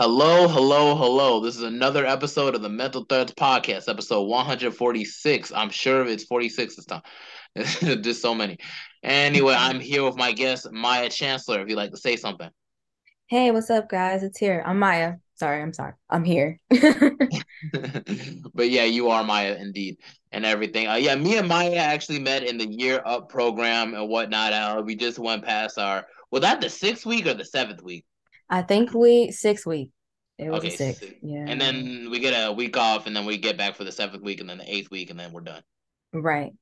Hello, hello, hello. This is another episode of the Mental Threads Podcast, episode 146. I'm sure it's 46 this time. Just so many. Anyway, I'm here with my guest, Maya Chancellor, if you'd like to say something. Hey, what's up, guys? It's here. I'm Maya. Sorry, I'm sorry. I'm here. but yeah, you are Maya indeed, and everything. Uh, yeah, me and Maya actually met in the Year Up program and whatnot. Uh, we just went past our, was that the sixth week or the seventh week? I think we six week. It was Okay, a six. six. Yeah. And then we get a week off, and then we get back for the seventh week, and then the eighth week, and then we're done. Right.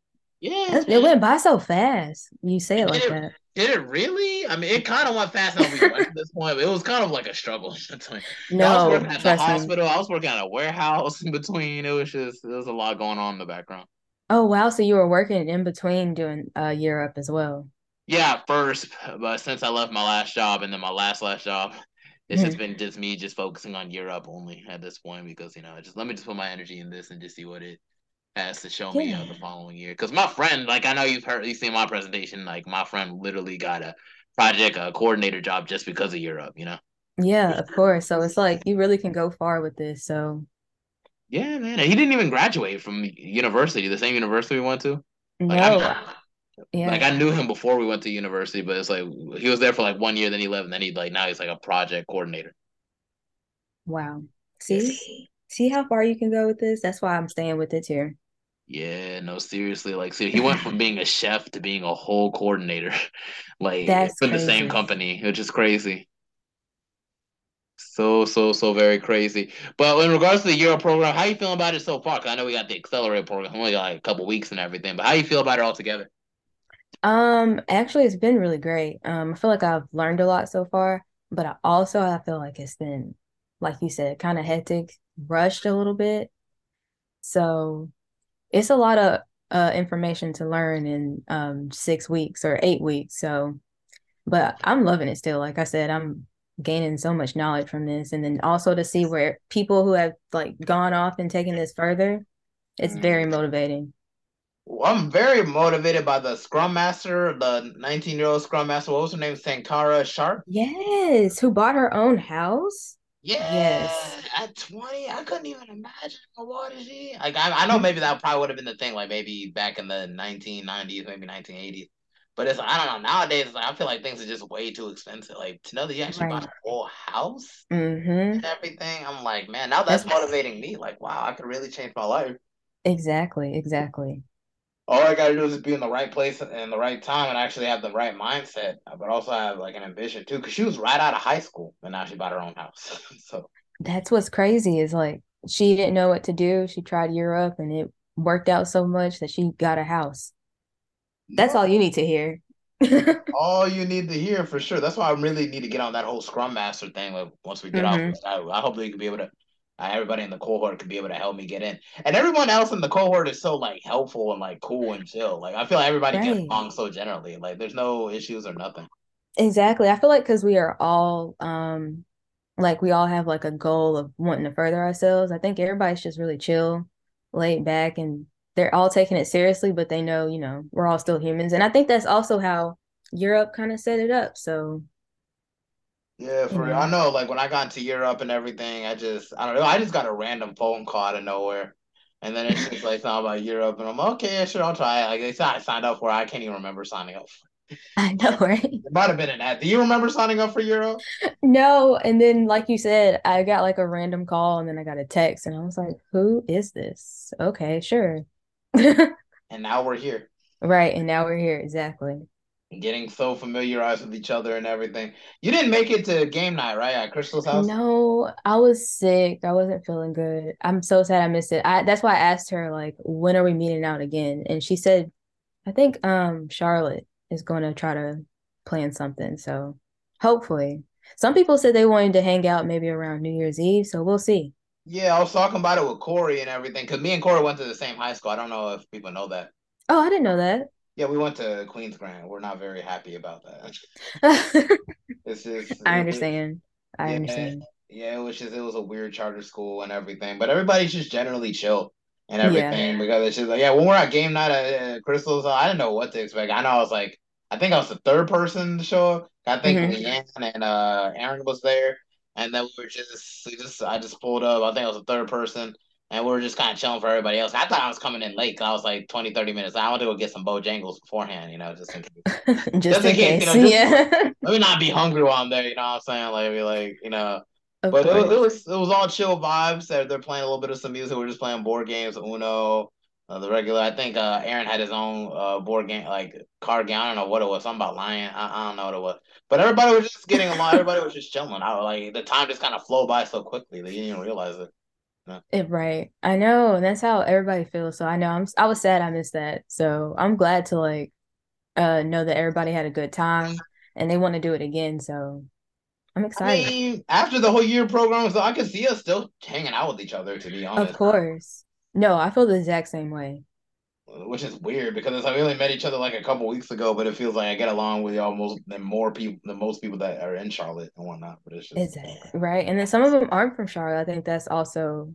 Yeah, It it went by so fast. You say it Did like it, that. did it really? I mean, it kind of went fast went this point. It was kind of like a struggle. I was No, working at the trust me. hospital. I was working at a warehouse in between. It was just there was a lot going on in the background. Oh, wow. So you were working in between doing uh Year Up as well. Yeah, first, but since I left my last job and then my last last job, it's just Mhm. been just me just focusing on Year Up only at this point because you know just let me just put my energy in this and just see what it has to show me uh, the following year. Because my friend, like I know you've heard, you've seen my presentation. Like my friend literally got a project a coordinator job just because of Year Up. You know. Yeah, of course. So it's like you really can go far with this. So Yeah, man. He didn't even graduate from university, the same university we went to. Like no, I yeah. like I knew him before we went to university, but it's like he was there for like one year, then he left, and then he like now he's like a project coordinator. Wow. See? See how far you can go with this? That's why I'm staying with it here. Yeah, no, seriously. Like, see, he went from being a chef to being a whole coordinator, like That's for the same company, which is crazy. So, so, so very crazy. But in regards to the Year Up program, how you feeling about it so far? 'Cause I know we got the Accelerate program, only got like a couple weeks and everything, but how you feel about it altogether? Um, actually, it's been really great. Um, I feel like I've learned a lot so far, but I also I feel like it's been, like you said, kind of hectic, rushed a little bit. So it's a lot of uh information to learn in um six weeks or eight weeks. So, but I'm loving it still. Like I said, I'm gaining so much knowledge from this, and then also to see where people who have like gone off and taken this further, it's very Mhm. motivating. I'm very motivated by the Scrum Master, the 19 year old Scrum Master. What was her name? Sankara Sharp. Yes, who bought her own house? Yeah, Yes. at 20, I couldn't even imagine what is she. Like I, I know maybe that probably would have been the thing, like maybe back in the 1990s, maybe 1980s. But it's I don't know. Nowadays, like, I feel like things are just way too expensive. Like to know that you actually bought a whole house Mm-hmm. and everything, I'm like, man, now That's motivating me. Like, wow, I could really change my life. exactly, exactly. All I gotta do is be in the right place and the right time and actually have the right mindset, but also have like an ambition too. Because she was right out of high school and now she bought her own house. So That's what's crazy is like she didn't know what to do. She tried Year Up and it worked out so much that she got a house. That's all you need to hear. all you need to hear for sure. That's why I really need to get on that whole Scrum Master thing. Like once we get off, hmm this, I, I hope they could be able to. Uh, everybody in the cohort could be able to help me get in, and everyone else in the cohort is so like helpful and like cool and chill. Like I feel like everybody gets along so generally. Like there's no issues or nothing. Exactly. I feel like because we are all um like we all have like a goal of wanting to further ourselves. I think everybody's just really chill, laid back, and they're all taking it seriously, but they know, you know, we're all still humans. And I think that's also how Year Up kind of set it up. So, Yeah, for real. I mm-hmm. know. Like when I got to Year Up and everything, I just I don't know. I just got a random phone call out of nowhere, and then it's just like something about Year Up, and I'm like, okay, sure, I'll try it. Like they said, I signed up for. it. I can't even remember signing up. I know, right? It might have been an ad. Do you remember signing up for Year Up? No, and then like you said, I got like a random call and then I got a text and I was like, who is this? Okay, sure. And now we're here, Right, and now we're here. Exactly. Getting so familiarized with each other and everything. You didn't make it to game night, right? At Crystal's house? No, I was sick. I wasn't feeling good. I'm so sad I missed it. I that's why I asked her like, when are we meeting out again? And she said, I think um Charlotte is going to try to plan something. So hopefully. Some people said they wanted to hang out maybe around New Year's Eve, so we'll see. Yeah, I was talking about it with Corey and everything because me and Corey went to the same high school. I don't know if people know that. Oh, I didn't know that. Yeah, we went to Queens Grant. We're not very happy about that. I It's just it, understand. I yeah, understand. yeah, it was just it was a weird charter school and everything, but everybody's just generally chill and Yeah. everything because it's just like yeah, when we're at game night at uh, Crystals, I didn't know what to expect. I know I was like, I think I was the third person to show up. I think Leanne and uh Aaron was there, and then we were just we just I just pulled up. I think I was the third person. And we were just kind of chilling for everybody else. I thought I was coming in late. Because I was like 20, 30 minutes. I wanted to go get some Bojangles beforehand, you know, just in case. just, just, in case, case. You know, yeah. let me not be hungry while I'm there. You know what I'm saying? Like, be like, you know. Of but it, it, was it was all chill vibes. They're, they're playing a little bit of some music. We're just playing board games, Uno, uh, the regular. I think uh, Aaron had his own uh, board game, like card game. I don't know what it was. Something about lion. I, I don't know what it was. But everybody was just getting along. everybody was just chilling. I was like the time just kind of flowed by so quickly that you didn't even realize it. It, right. I know. And that's how everybody feels. So I know I'm I was sad I missed that. So I'm glad to like uh know that everybody had a good time and they want to do it again. So I'm excited. I mean, after the whole year program, so I can see us still hanging out with each other, to be honest. Of course. No, I feel the exact same way. Which is weird because we only met each other like a couple weeks ago, but it feels like I get along with y'all most than more people than most people that are in Charlotte and whatnot. But it's just exactly right. And then some of them aren't from Charlotte. I think that's also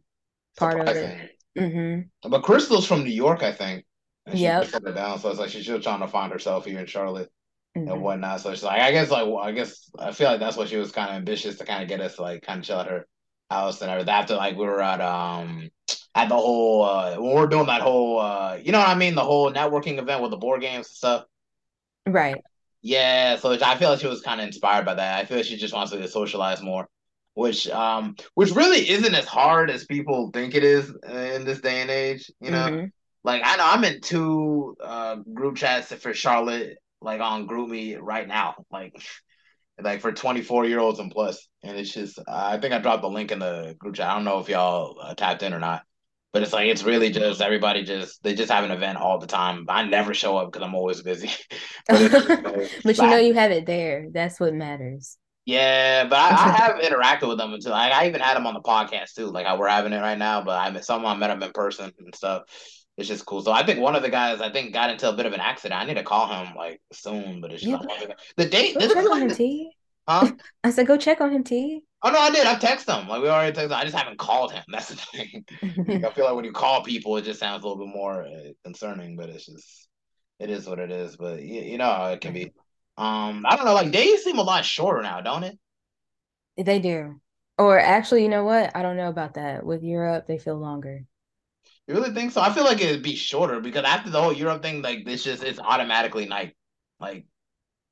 part surprising. of it. Mm-hmm. But Crystal's from New York, I think. Yeah. Down, so it's like she's still trying to find herself here in Charlotte mm-hmm. and whatnot. So she's like, I guess, like, well, I guess I feel like that's what she was kind of ambitious to kind of get us like kind of chill at her house and everything. After like we were at um at the whole uh when we're doing that whole uh you know what I mean the whole networking event with the board games and stuff. Right. Yeah, so I feel like she was kind of inspired by that. I feel like she just wants to socialize more, which um which really isn't as hard as people think it is in this day and age. You know, mm-hmm. like I know I'm in two uh group chats for Charlotte, like on GroupMe right now, like like for 24 year olds and plus, and it's just I think I dropped the link in the group chat. I don't know if y'all uh, tapped in or not. But it's like it's really just everybody just they just have an event all the time. I never show up because I'm always busy. but, but you know you have it there. That's what matters. Yeah, but I, I have interacted with them until like, I even had them on the podcast too. Like we're having it right now, but I met someone I met them in person and stuff. It's just cool. So I think one of the guys I think got into a bit of an accident. I need to call him like soon, but it's just yeah. the date. Go check on him, T. Huh? I said, go check on him, T. Oh no, I did. I've texted him. Like we already texted. I just haven't called him. That's the thing. I feel like when you call people, it just sounds a little bit more uh, concerning. But it's just, it is what it is. But you, you know it can be. Um, I don't know. Like days seem a lot shorter now, don't it? They do. Or actually, you know what? I don't know about that. With Year Up, they feel longer. You really think so? I feel like it'd be shorter because after the whole Year Up thing, like this just it's automatically night. Like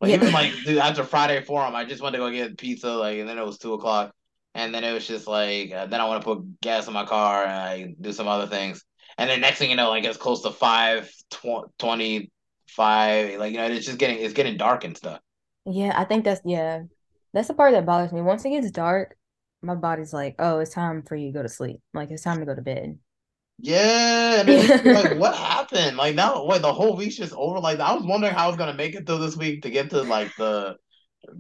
like yeah. even like dude, after Friday forum, I just went to go get pizza, like, and then it was two o'clock, and then it was just like, uh, then I want to put gas in my car and I do some other things, and then next thing you know, like it's close to five tw- twenty five, like you know, it's just getting it's getting dark and stuff. Yeah, I think that's yeah, that's the part that bothers me. Once it gets dark, my body's like, oh, it's time for you to go to sleep. Like it's time to go to bed. Yeah, like what happened? Like now, wait, the whole week's just over. Like I was wondering how I was gonna make it through this week to get to like the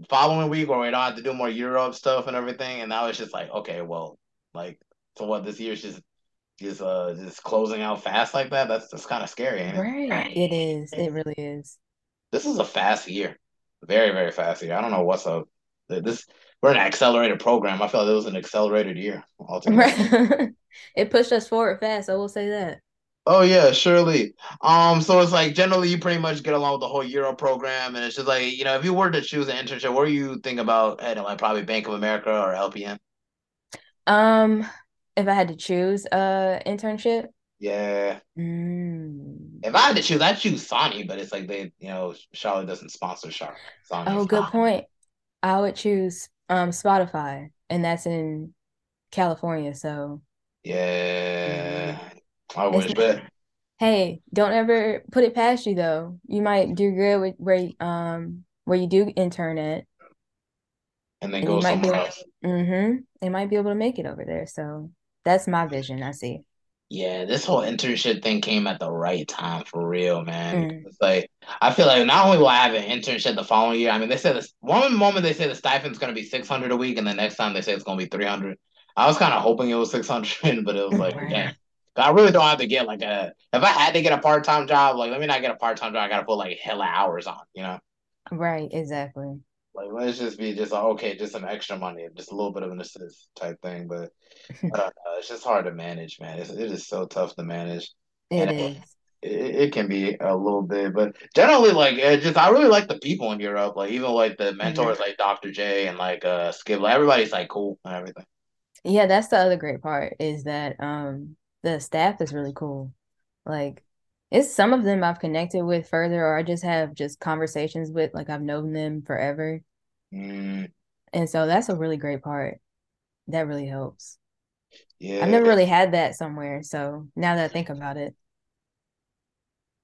following week where we don't have to do more Year Up stuff and everything. And now it's just like, okay, well, like so what? This year's just just uh just closing out fast like that. That's that's kind of scary. Right, it? it is. It really is. This is a fast year, very very fast year. I don't know what's up. This we're an accelerated program. I felt like it was an accelerated year Right. it pushed us forward fast. I will say that. Oh yeah, surely. Um, so it's like generally you pretty much get along with the whole Year Up program, and it's just like you know if you were to choose an internship, what do you think about heading like probably Bank of America or LPN? Um, if I had to choose a internship. Yeah. Mm. If I had to choose, I'd choose Sony, but it's like they, you know, Charlotte doesn't sponsor Charlotte. Sony. Oh, good point. I would choose um Spotify, and that's in California. So yeah, I wish, but hey, don't ever put it past you though. You might do good with where um where you do intern at, and then and go somewhere else. Mm-hmm. They might be able to make it over there. So that's my vision. I see. Yeah, this whole internship thing came at the right time for real, man. Mm. It's like I feel like not only will I have an internship the following year. I mean, they said this one moment they say the stipend's going to be six hundred a week, and the next time they say it's going to be three hundred. I was kind of hoping it was six hundred, but it was like, right. I really don't have to get like a. If I had to get a part time job, like let me not get a part time job. I got to put like hella hours on, you know. Right. Exactly. Like let's just be just like okay, just some extra money, just a little bit of an assist type thing. But uh, it's just hard to manage, man. It's, it is so tough to manage. It and is. it, it can be a little bit, but generally, like, it just I really like the people in Year Up. Like, even like the mentors, hmm like Dr. J and like uh Skip. Like, everybody's like cool and everything. Yeah, that's the other great part is that um the staff is really cool. Like it's some of them I've connected with further or I just have just conversations with, like I've known them forever. Mm, And so that's a really great part. That really helps. Yeah. I've never really had that somewhere. So now that I think about it.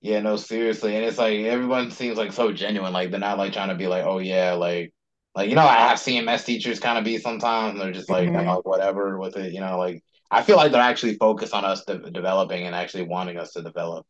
yeah, no, seriously, and it's like everyone seems like so genuine. Like they're not like trying to be like, oh yeah, like. Like you know, I have CMS teachers kind of be sometimes, they're just like, hmm oh, whatever with it. You know, like I feel like they're actually focused on us de- developing and actually wanting us to develop.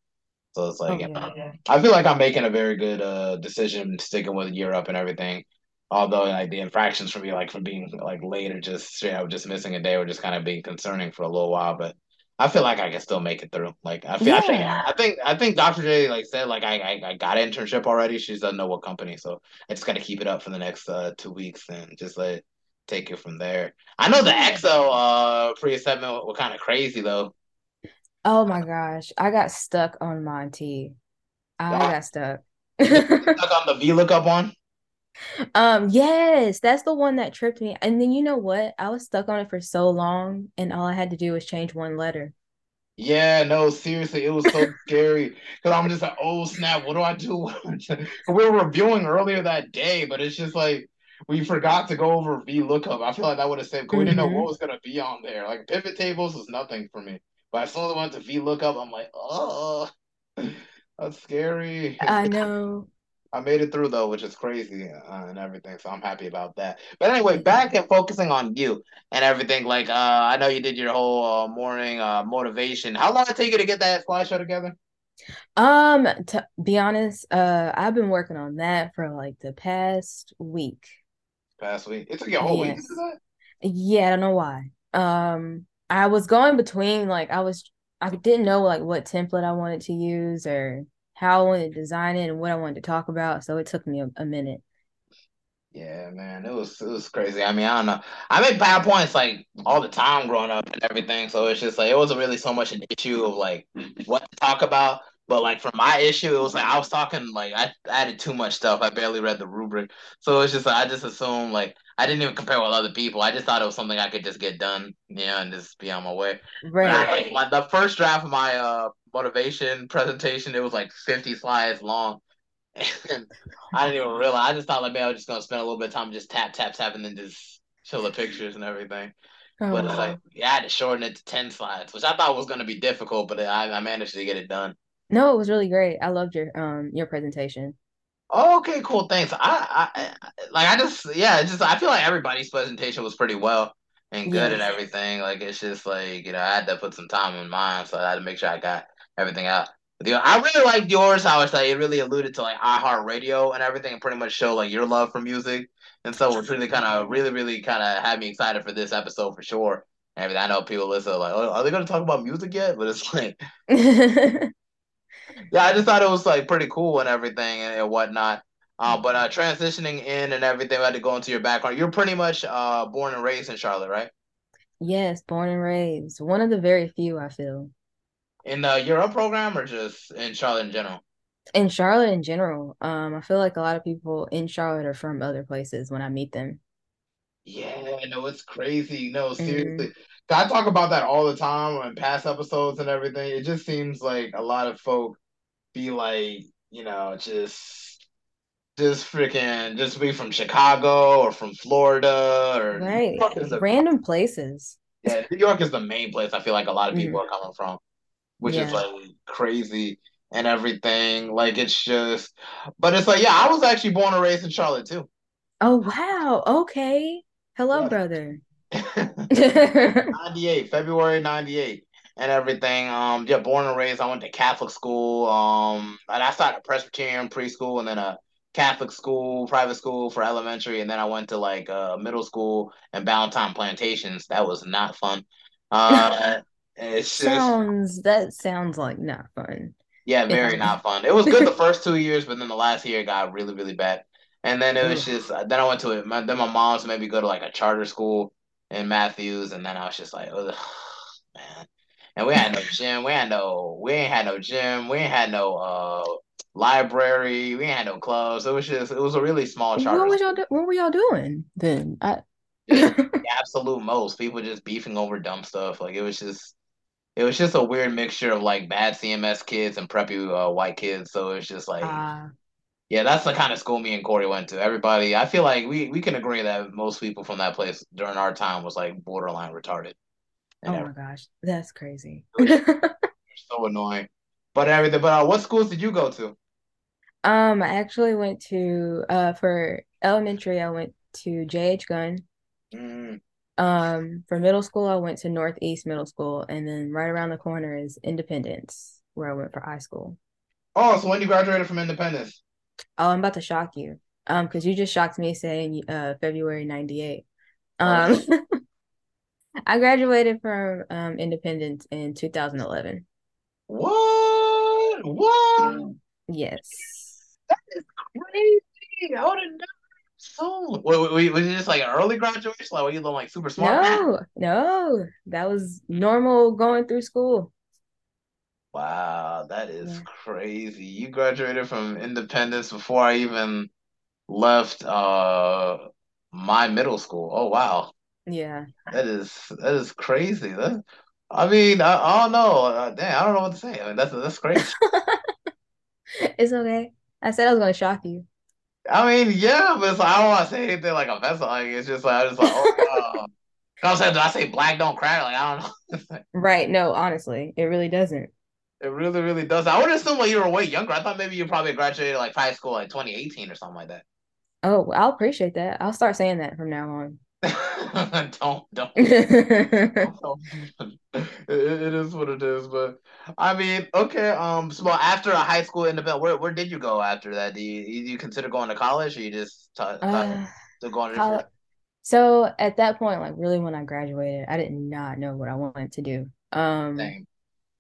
So it's like, Oh you yeah. know, I feel like I'm making a very good uh decision sticking with Year Up and everything. Although like the infractions for me, like from being like late or just straight up just missing a day, were just kind of being concerning for a little while. But I feel like I can still make it through. Like I feel, I think, I think, I think Dr. J like said like I I, I got an internship already. She doesn't know what company, so I just got to keep it up for the next uh two weeks and just let it take it from there. I know the Yeah. Excel uh pre-assessment were kind of crazy though. Oh my gosh. I got stuck on Monty. I got stuck. stuck on the VLOOKUP one. Um, yes, that's the one that tripped me. And then you know what? I was stuck on it for so long, and all I had to do was change one letter. Yeah, no, seriously, it was so scary because I'm just like, oh snap, what do I do? we were reviewing earlier that day, but it's just like we forgot to go over VLOOKUP. I feel like that would have saved because we didn't know what hmm was gonna be on there. Like pivot tables was nothing for me, but as soon as I went to VLOOKUP, I'm like, oh, that's scary. I know. I made it through though, which is crazy uh, and everything. So I'm happy about that. But anyway, back and focusing on you and everything. Like, uh, I know you did your whole uh, morning uh, motivation. How long did it take you to get that slideshow together? Um, to be honest, uh, I've been working on that for like the past week. Past week. It took you a whole week to do Yes. that. Yeah, I don't know why. Um, I was going between like I was I didn't know like what template I wanted to use or how I wanted to design it and what I wanted to talk about, so it took me a, a minute. Yeah, man, it was it was crazy. I mean, I don't know. I make PowerPoints like all the time growing up and everything, so it's just like it wasn't really so much an issue of like what to talk about, but like for my issue, it was like I was talking like I added too much stuff. I barely read the rubric, so it's just like I just assumed like I didn't even compare with other people. I just thought it was something I could just get done, you know, and just be on my way. I, Right. like my the first draft of my uh motivation presentation, it was like 50 slides long. And I didn't even realize. I just thought like man, I was just gonna spend a little bit of time just tap tap tap and then just show the pictures and everything. Oh But it's like yeah, I had to shorten it to ten slides, which I thought was gonna be difficult, but I, I managed to get it done. No, it was really great. I loved your um your presentation. Okay, cool. Thanks. I, I, I like I just yeah, it's just I feel like everybody's presentation was pretty well and good and everything. Like it's just like, you know, I had to put some time in mine, so I had to make sure I got everything out. But, you I really liked yours, how it's like it really alluded to like iHeartRadio and everything and pretty much show like your love for music. And so it's really kind of really, really kind of had me excited for this episode for sure. And everything. I know people listen like, oh, are they gonna talk about music yet? But it's like yeah, I just thought it was like pretty cool and everything and, and whatnot. Uh, but uh, transitioning in and everything, we had to go into your background. You're pretty much uh, born and raised in Charlotte, right? Yes, born and raised. One of the very few I feel. In the Year Up program or just in Charlotte in general? In Charlotte in general, um, I feel like a lot of people in Charlotte are from other places when I meet them. Yeah, no, it's crazy. No, hmm seriously. I talk about that all the time in past episodes and everything. It just seems like a lot of folk be like, you know, just just freaking just be from Chicago or from Florida or Right. The Random places. yeah, New York is the main place I feel like a lot of people hmm are coming from. which is like crazy and everything. Like it's just, but it's like, yeah, I was actually born and raised in Charlotte too. Oh, wow. Okay. Hello, Yeah. brother. 98, February 98 and everything. Um, yeah, born and raised. I went to Catholic school. Um, and I started a Presbyterian preschool and then a Catholic school, private school for elementary, and then I went to like uh middle school and Ballantyne Plantations. That was not fun. Uh, it's just Sounds, that sounds like not fun. Yeah, very not fun. It was good the first two years, but then the last year got really, really bad. And then it was just then I went to it. My, then my mom's made me go to like a charter school in Matthews, and then I was just like, Ugh, man. And we had no gym. We had no. We ain't had no gym. We ain't had no uh library. We ain't had no clubs. It was just. It was a really small charter. What was y'all? Do- what were y'all doing then? I. the absolute most. People just beefing over dumb stuff. Like it was just. It was just a weird mixture of like bad CMS kids and preppy uh, white kids. So it's just like. Uh, yeah, that's the kind of school me and Corey went to. Everybody, I feel like we, we can agree that most people from that place during our time was like borderline retarded. Oh my gosh, that's crazy. so annoying. But everything. But uh, what schools did you go to? Um, I actually went to uh for elementary, I went to J.H. Gunn. Mm. Um, for middle school, I went to Northeast Middle School, and then right around the corner is Independence, where I went for high school. Oh, so when you graduated from Independence? Oh, I'm about to shock you. Um, because you just shocked me saying uh February 98. Um I graduated from um Independence in 2011. What? What? Yes. That is crazy. I would have never so wait, wait, was it just like an early graduation? Like were you look like super smart? No, no. That was normal going through school. Wow, that is Yeah. crazy. You graduated from Independence before I even left uh my middle school. Oh wow. Yeah. That is that is crazy. That I mean, I, I don't know. Uh, damn, I don't know what to say. I mean, that's that's crazy. It's okay. I said I was gonna shock you. I mean, yeah, but it's, I don't want to say anything like a offensive. Like it's just like I just like, oh wow. I said, did I say black don't crack? Like I don't know. Right. No, honestly, it really doesn't. It really, really does. I would assume like you were way younger. I thought maybe you probably graduated like high school like 2018 or something like that. Oh, I'll appreciate that. I'll start saying that from now on. don't don't. it, it is what it is, but I mean, okay. Um, so after a high school independent, where where did you go after that? Do you you consider going to college, or you just t- Uh, still going to col- different? so at that point, like really when I graduated, I did not know what I wanted to do. Um,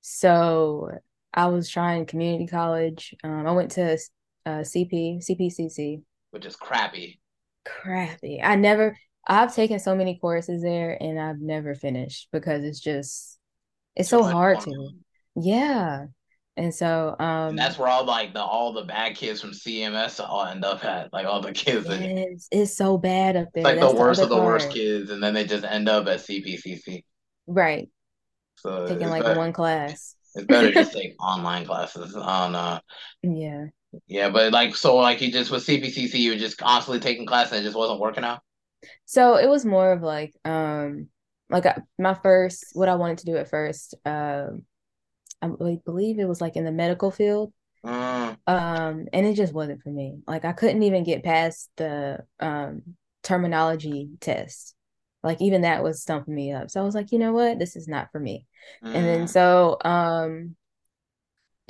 so I was trying community college. Um, I went to uh CP, CPCC. which is crappy. Crappy. I never, I've taken so many courses there and I've never finished because it's just, it's so hard to. Yeah. And so, And um, that's where all like the all the bad kids from CMS all end up at. Like all the kids that it's, it's so bad up there. like the That's the worst other of the worst kids, and then they just end up at CPCC. Right. So Taking like better. one class. It's better to just take online classes. on don't. Yeah. Yeah, but like so, like you just with CPCC, you were just constantly taking classes, and it just wasn't working out. So it was more of like, um, like I, my first, what I wanted to do at first, um, I believe it was like in the medical field. Mm, Um, and it just wasn't for me. Like I couldn't even get past the um terminology test. Like even that was stumping me up. So I was like, you know what? This is not for me. And then mm, so um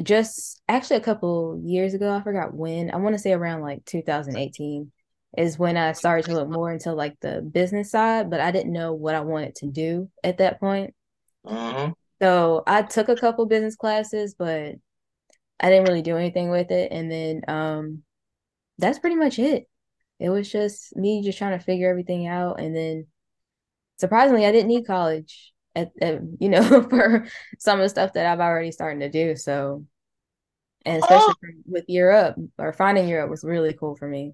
just actually a couple years ago, I forgot when, I want to say around like 2018 is when I started to look more into like the business side, but I didn't know what I wanted to do at that point. mhm. So I took a couple business classes, but I didn't really do anything with it. And then um that's pretty much it. It was just me just trying to figure everything out. And then surprisingly, I didn't need college at, at you know, for some of the stuff that I've already starting to do. So, and Oh, especially for, with Year Up or finding Year Up was really cool for me.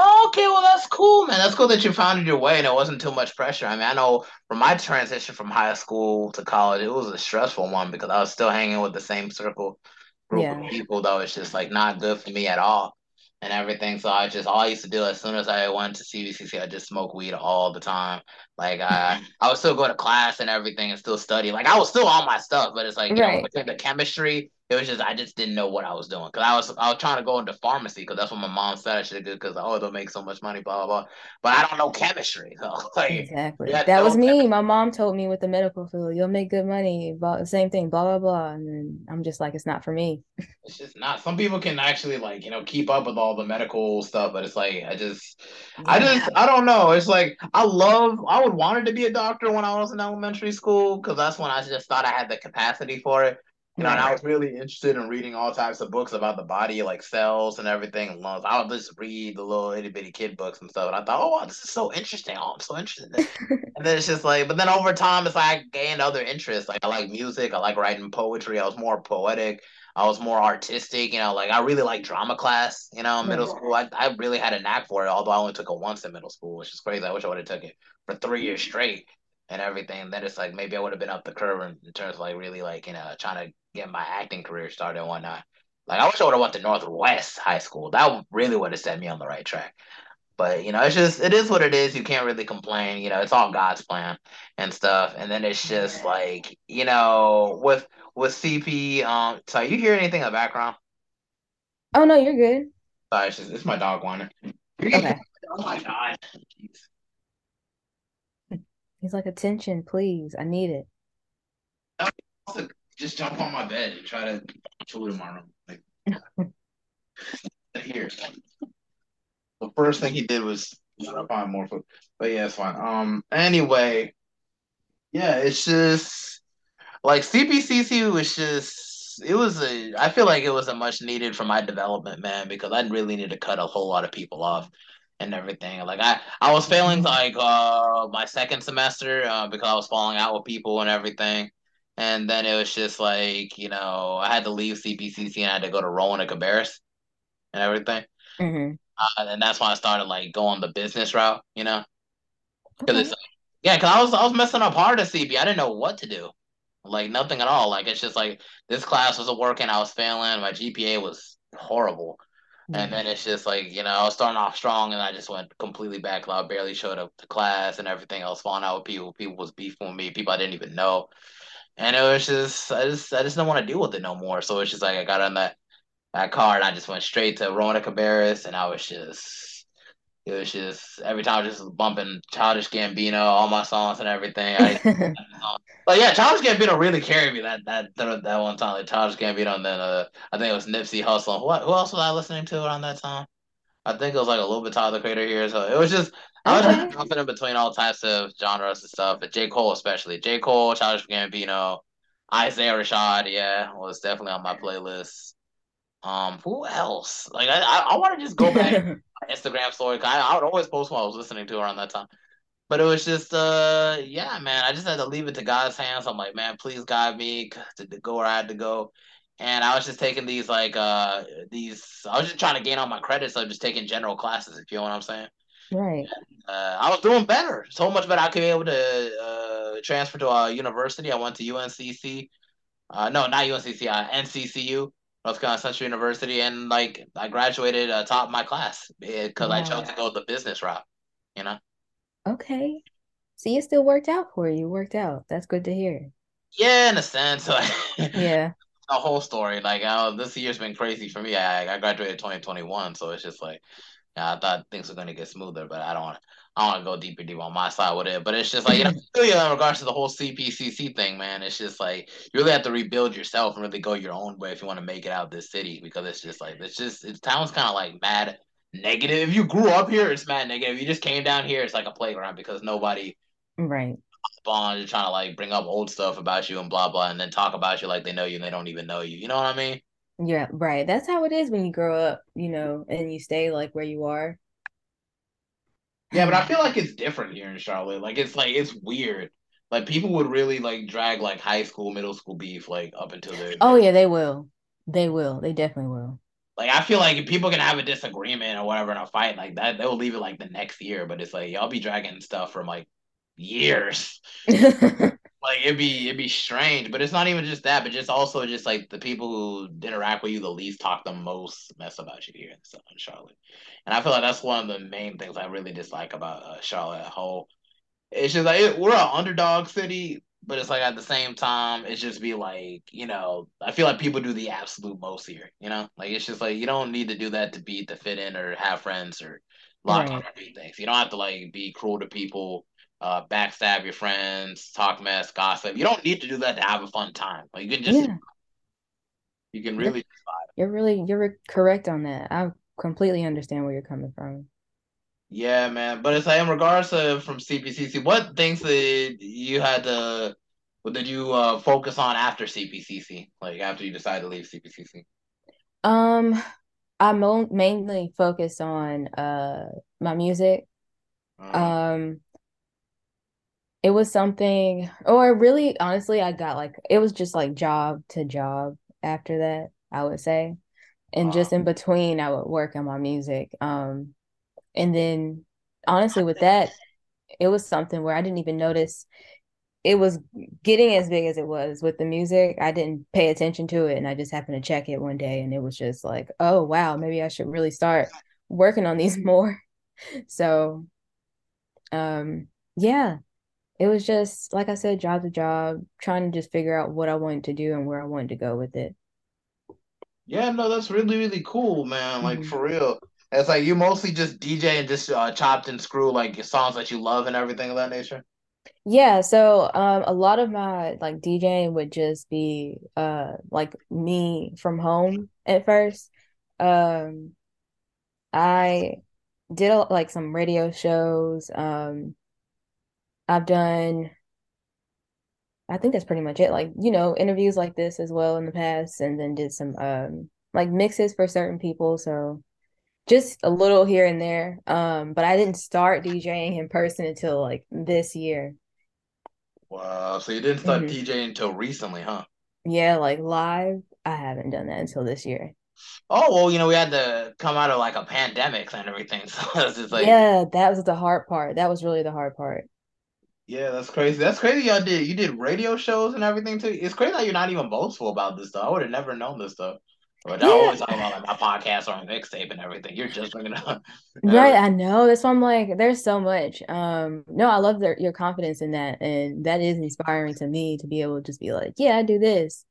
Okay. Well, that's cool, man. That's cool that you found your way and it wasn't too much pressure. I mean, I know from my transition from high school to college, it was a stressful one because I was still hanging with the same circle group of people that was just like not good for me at all and everything. So I just all I used to do as soon as I went to CPCC, I just smoke weed all the time. Like I I would still go to class and everything and still study. Like I was still on my stuff, but it's like, you know, Right. between the chemistry, it was just I just didn't know what I was doing. Cause I was I was trying to go into pharmacy because that's what my mom said I should do because oh they'll make so much money, blah blah blah. But I don't know chemistry. So like Exactly. yeah, That was no me. chemistry. My mom told me with the medical field, you'll make good money, blah, same thing, blah, blah, blah. And then I'm just like, it's not for me. It's just not. Some people can actually like, you know, keep up with all the medical stuff, but it's like I just I just I don't know. It's like I love I would wanted to be a doctor when I was in elementary school because that's when I just thought I had the capacity for it. You know, and I was really interested in reading all types of books about the body, like cells and everything. Lungs. I would just read the little itty bitty kid books and stuff. And I thought, oh, wow, this is so interesting. Oh, I'm so interested. In and then it's just like, but then over time, it's like I gained other interests. Like I like music. I like writing poetry. I was more poetic. I was more artistic. You know, like I really like drama class. You know, in middle mm-hmm. school. I, I really had a knack for it. Although I only took it once in middle school, which is crazy. I wish I would have took it for three years straight and everything. Then it's like maybe I would have been up the curve in, in terms of like really like you know trying to get my acting career started and whatnot. Like I wish I would have went to Northwest High School. That really would have set me on the right track. But you know, it's just it is what it is. You can't really complain. You know, it's all God's plan and stuff. And then it's just like you know, with with CP. Um, so you hear anything in the background? Oh no, you're good. Sorry, it's, just, it's my dog whining. Okay. oh my god. He's like, attention, please. I need it just jump on my bed and try to my room. Like here. The first thing he did was find more food. But yeah, it's fine. Um anyway, yeah, it's just like CPCC was just it was a I feel like it was a much needed for my development, man, because I really need to cut a whole lot of people off and everything. Like I, I was failing like uh my second semester uh, because I was falling out with people and everything. And then it was just like, you know, I had to leave CPCC and I had to go to Rowan and Cabarrus and everything. Mm-hmm. Uh, and that's when I started like going the business route, you know? Because okay. it's like, yeah, because I was I was messing up hard at CB. I didn't know what to do, like nothing at all. Like it's just like this class wasn't working. I was failing. My GPA was horrible. Mm-hmm. And then it's just like, you know, I was starting off strong and I just went completely back. I barely showed up to class and everything. I was falling out with people. People was beefing with me, people I didn't even know and it was just I just I just don't want to deal with it no more. So it's just like I got on that that car and I just went straight to Rowan Cabarrus and I was just it was just every time I was just bumping Childish Gambino, all my songs and everything. I, but yeah, Childish Gambino really carried me that that that one time. Like Childish Gambino and then uh, I think it was Nipsey Hussle. What who else was I listening to around that time? I think it was like a little bit Tyler Creator here. So it was just I was jumping in between all types of genres and stuff, but J. Cole especially. J. Cole, Childish Gambino, Isaiah Rashad, yeah, was definitely on my playlist. Um, who else? Like I, I, I want to just go back to my Instagram story. I, I would always post what I was listening to around that time. But it was just, uh, yeah, man. I just had to leave it to God's hands. I'm like, man, please guide me to, to go where I had to go and I was just taking these like uh these I was just trying to gain all my credits. So I'm just taking general classes, if you know what I'm saying. Right. Uh, I was doing better, so much better. I could be able to uh, transfer to a university. I went to UNCC. Uh, no, not UNCC. Uh, NCCU, North Carolina Central University, and like I graduated uh, top of my class because I chose to go the business route. You know. Okay. See, it still worked out for you. Worked out. That's good to hear. Yeah, in a sense. yeah the whole story. Like, oh, this year's been crazy for me. I I graduated 2021, so it's just like, yeah, I thought things were gonna get smoother, but I don't want I want to go deeper deep on my side with it. But it's just like, you know, in regards to the whole CPCC thing, man, it's just like you really have to rebuild yourself and really go your own way if you want to make it out of this city because it's just like it's just it's town's kind of like mad negative. If you grew up here, it's mad negative. If you just came down here, it's like a playground because nobody right on trying to like bring up old stuff about you and blah blah, and then talk about you like they know you and they don't even know you. You know what I mean? Yeah, right. That's how it is when you grow up, you know, and you stay like where you are. Yeah, but I feel like it's different here in Charlotte. Like it's like it's weird. Like people would really like drag like high school, middle school beef like up until the Oh yeah, they will. They will. They definitely will. Like I feel like if people can have a disagreement or whatever in a fight like that, they'll leave it like the next year. But it's like y'all be dragging stuff from like years. like it'd be it'd be strange, but it's not even just that, but just also just like the people who interact with you the least talk the most mess about you here in Charlotte. And I feel like that's one of the main things I really dislike about uh, Charlotte whole. It's just like it, we're an underdog city, but it's like at the same time, it's just be like, you know, I feel like people do the absolute most here, you know? Like it's just like you don't need to do that to beat to fit in or have friends or lock right. on or do things. You don't have to like be cruel to people uh, backstab your friends, talk mess, gossip. You don't need to do that to have a fun time. Like you can just, yeah. you can really. You're really you're correct on that. I completely understand where you're coming from. Yeah, man. But it's like in regards to from CPCC, what things that you had to what did you uh, focus on after CPCC? Like after you decided to leave CPCC? Um, I mo- mainly focused on uh my music. Uh, Um, it was something, or really, honestly, I got like it was just like job to job after that, I would say. And uh, just in between, I would work on my music. Um, and then honestly, with that, it was something where I didn't even notice it was getting as big as it was with the music. I didn't pay attention to it, and I just happened to check it one day, and it was just like, oh wow, maybe I should really start working on these more. So, um, yeah, it was just like I said, job to job, trying to just figure out what I wanted to do and where I wanted to go with it. yeah, no, that's really really cool, man. Like Mhm. for real. It's like you mostly just DJ and just uh, chopped and screw like songs that you love and everything of that nature. Yeah, so um a lot of my like DJing would just be uh like me from home at first. Um I did like some radio shows. Um I've done I think that's pretty much it. Like, you know, interviews like this as well in the past and then did some um like mixes for certain people. So just a little here and there. Um but I didn't start DJing in person until like this year. Wow, so you didn't start hmm DJing until recently, huh? Yeah, like live, I haven't done that until this year. Oh well, you know we had to come out of like a pandemic and everything, so it's just like Yeah, that was the hard part. That was really the hard part. Yeah, that's crazy. That's crazy. Y'all did you did radio shows and everything too. It's crazy that you're not even boastful about this stuff. I would have never known this stuff. But I always talk about like my podcast or my mixtape and everything. You're just bringing up. right. I know. That's why I'm like, there's so much. Um, no, I love their, your confidence in that, and that is inspiring to me to be able to just be like, yeah, I do this.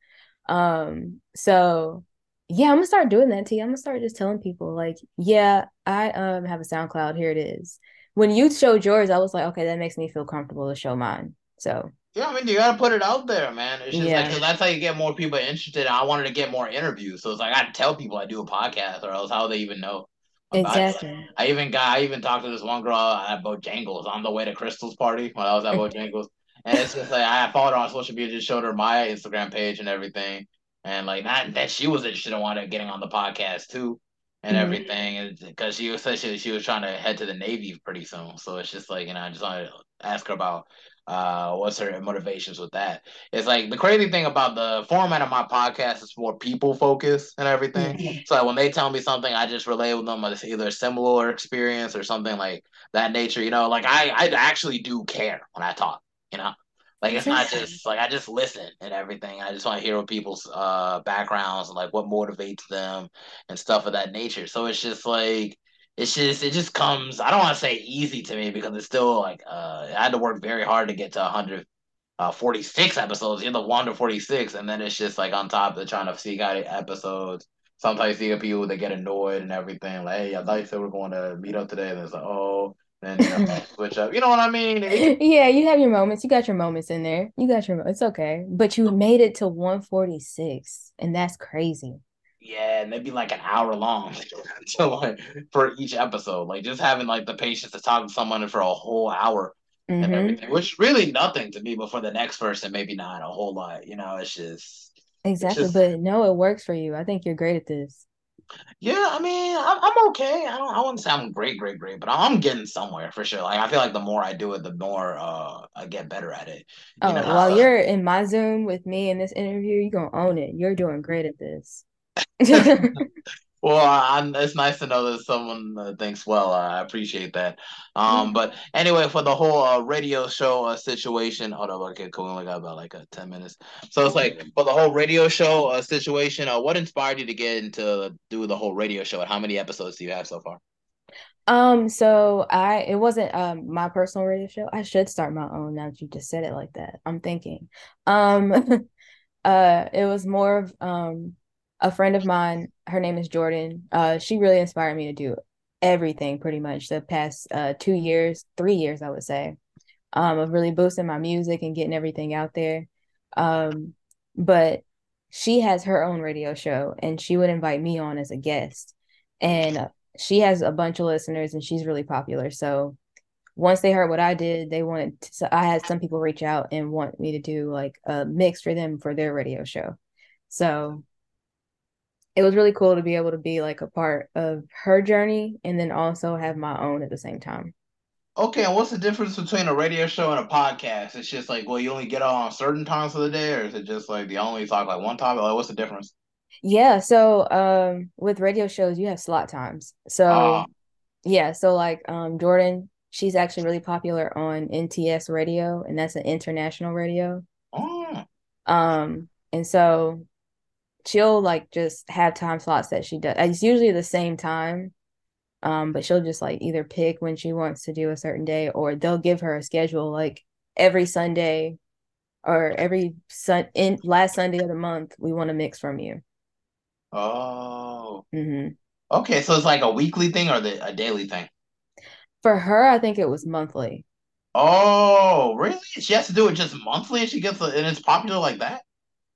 Um, so yeah, I'm gonna start doing that, T. I'm gonna start just telling people like, yeah, I um have a SoundCloud. Here it is. When you showed yours, I was like, okay, that makes me feel comfortable to show mine. So Yeah, I mean, you gotta put it out there, man. It's just like, that's how you get more people interested. I wanted to get more interviews, so it's like I gotta tell people I do a podcast, or else how they even know? Like, exactly. I even got, I even talked to this one girl at Bojangles on the way to Crystal's party when I was at Bojangles, and it's just like I followed her on social media, just showed her my Instagram page and everything, and like that, that she was interested in wanting getting on the podcast too. And Mhm. everything, because she was said she, she was trying to head to the Navy pretty soon, so it's just like you know I just want to ask her about uh what's her motivations with that it's like the crazy thing about the format of my podcast is more people focus and everything Yeah. so like, when they tell me something i just relay with them it's either a similar experience or something like that nature you know like i i actually do care when i talk you know like it's not just like i just listen and everything. I just want to hear what people's uh backgrounds and like what motivates them and stuff of that nature. So it's just like it's just it just comes I don't want to say easy to me because it's still like uh I had to work very hard to get to 146 episodes. In the 1 to 46 and then it's just like on top of trying to seek out episodes. Sometimes you see people that get annoyed and everything like hey I thought you said we're going to meet up today and it's like oh then you know switch up you know what I mean it Yeah, you have your moments. You got your moments in there. You got your, it's okay. But you made it to 146, and that's crazy. yeah and they'd be like an hour long like for each episode like just having like the patience to talk to someone for a whole hour and hmm everything, which really nothing to me. But for the next person, maybe not a whole lot. You know, it's just, it's Exactly. just, But no, it works for you. I think you're great at this. Yeah. I mean, I'm, I'm okay. I don't, I wouldn't say I'm great, great, great, but I'm getting somewhere for sure. Like I feel like the more I do it, the more uh I get better at it. You Oh, while know, you're in my Zoom with me in this interview, you're gonna own it. You're doing great at this. Well, I, it's nice to know that someone uh, thinks well. I appreciate that. Um, Yeah. but anyway, for the whole uh, radio show uh, situation, hold up, okay, cool. We only got about like uh, ten minutes. So it's like for the whole radio show uh, situation. Uh, what inspired you to get into do the whole radio show, and how many episodes do you have so far? Um, so I it wasn't um my personal radio show. I should start my own now that you just said it like that. I'm thinking. Um uh it was more of um a friend of mine, her name is Jordan. Uh she really inspired me to do everything pretty much the past uh two years, three years I would say. Um of really boosting my music and getting everything out there. Um but she has her own radio show and she would invite me on as a guest. And she has a bunch of listeners and she's really popular. So once they heard what I did, they wanted to, so I had some people reach out and want me to do like a mix for them for their radio show. So it was really cool to be able to be like a part of her journey and then also have my own at the same time. Okay, and what's the difference between a radio show and a podcast? It's just like, well, you only get on certain times of the day, or is it just like the only talk like one topic? Like, what's the difference? Yeah, so um with radio shows you have slot times. So uh, yeah, so like um Jordan, she's actually really popular on NTS radio and that's an international radio. Oh. Um and so she'll like just have time slots that she does. It's usually the same time. Um, but she'll just like either pick when she wants to do a certain day or they'll give her a schedule like every Sunday or every sun in last Sunday of the month, we want to mix from you. Oh. Mm-hmm. Okay, so it's like a weekly thing or the a daily thing? For her, I think it was monthly. Oh, really? She has to do it just monthly, and she gets a, and it's popular like that.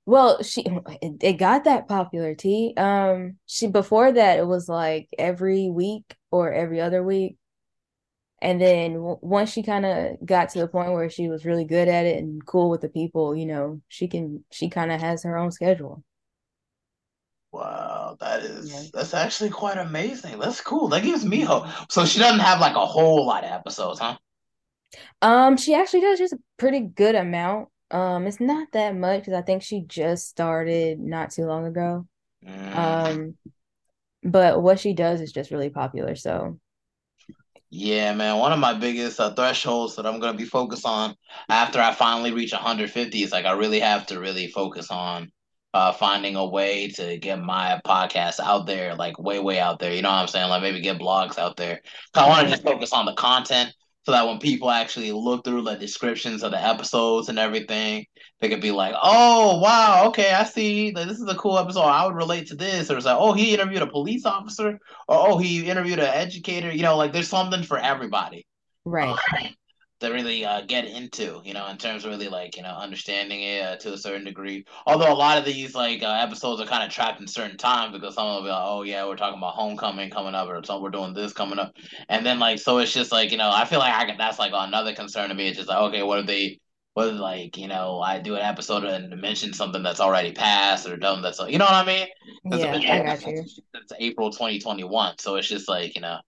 Well, she it, it got that popular. T. Um, she before that it was like every week or every other week, and then w- once she kind of got to the point where she was really good at it and cool with the people, you know, she can she kind of has her own schedule. Wow, that is yeah. that's actually quite amazing. That's cool. That gives me hope. So she doesn't have like a whole lot of episodes, huh? Um, she actually does just a pretty good amount. Um, it's not that much because I think she just started not too long ago. Mm. Um, but what she does is just really popular. So yeah, man. One of my biggest uh, thresholds that I'm gonna be focused on after I finally reach 150 is like I really have to really focus on uh, finding a way to get my podcast out there, like way, way out there. You know what I'm saying? Like maybe get blogs out there. I want to just focus on the content so that when people actually look through the descriptions of the episodes and everything, they could be like, "Oh, wow, okay, I see. This is a cool episode. I would relate to this." Or it's like, "Oh, he interviewed a police officer," or "Oh, he interviewed an educator." You know, like there's something for everybody. Right. Um, to really uh, get into, you know, in terms of really like you know understanding it uh, to a certain degree. Although a lot of these like uh, episodes are kind of trapped in certain times because some of them will be like, oh yeah, we're talking about homecoming coming up, or some we're doing this coming up, and then like so it's just like you know I feel like I can that's like another concern to me. It's just like okay, what are they? What like you know I do an episode and mention something that's already passed or done that's like you know what I mean? Yeah, I got you. It's April twenty twenty one, so it's just like you know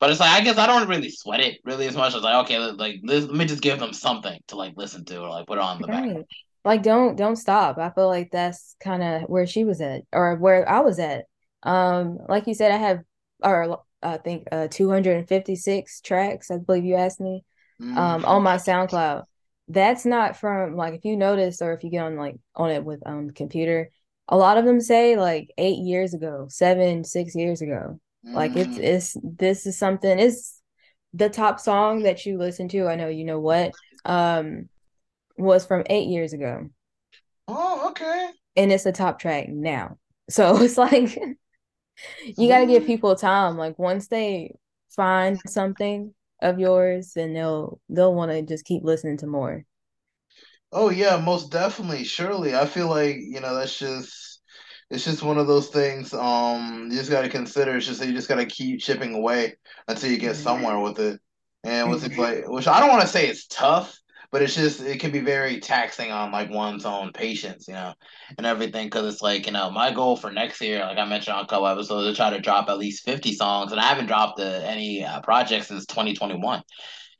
but it's like I guess I don't really sweat it really as much. as like, okay, like let me just give them something to like listen to or like put on the right. back. Like don't don't stop. I feel like that's kind of where she was at or where I was at. Um, like you said, I have or I think uh 256 tracks. I believe you asked me. Mm-hmm. Um, on my SoundCloud. That's not from like if you notice or if you get on like on it with um computer, a lot of them say like eight years ago, seven, six years ago. Like it's mm. it's this is something is the top song that you listen to. I know you know what um was from eight years ago. Oh, okay. And it's a top track now. So it's like you got to give people time. Like once they find something of yours, then they'll they'll want to just keep listening to more. Oh yeah, most definitely. Surely, I feel like you know that's just it's just one of those things. Um, you just got to consider. It's just you just got to keep chipping away until you get somewhere with it. And with it like, which I don't want to say it's tough, but it's just it can be very taxing on like one's own patience, you know, and everything. Because it's like you know, my goal for next year, like I mentioned on a couple episodes, to try to drop at least fifty songs, and I haven't dropped the, any uh, projects since twenty twenty one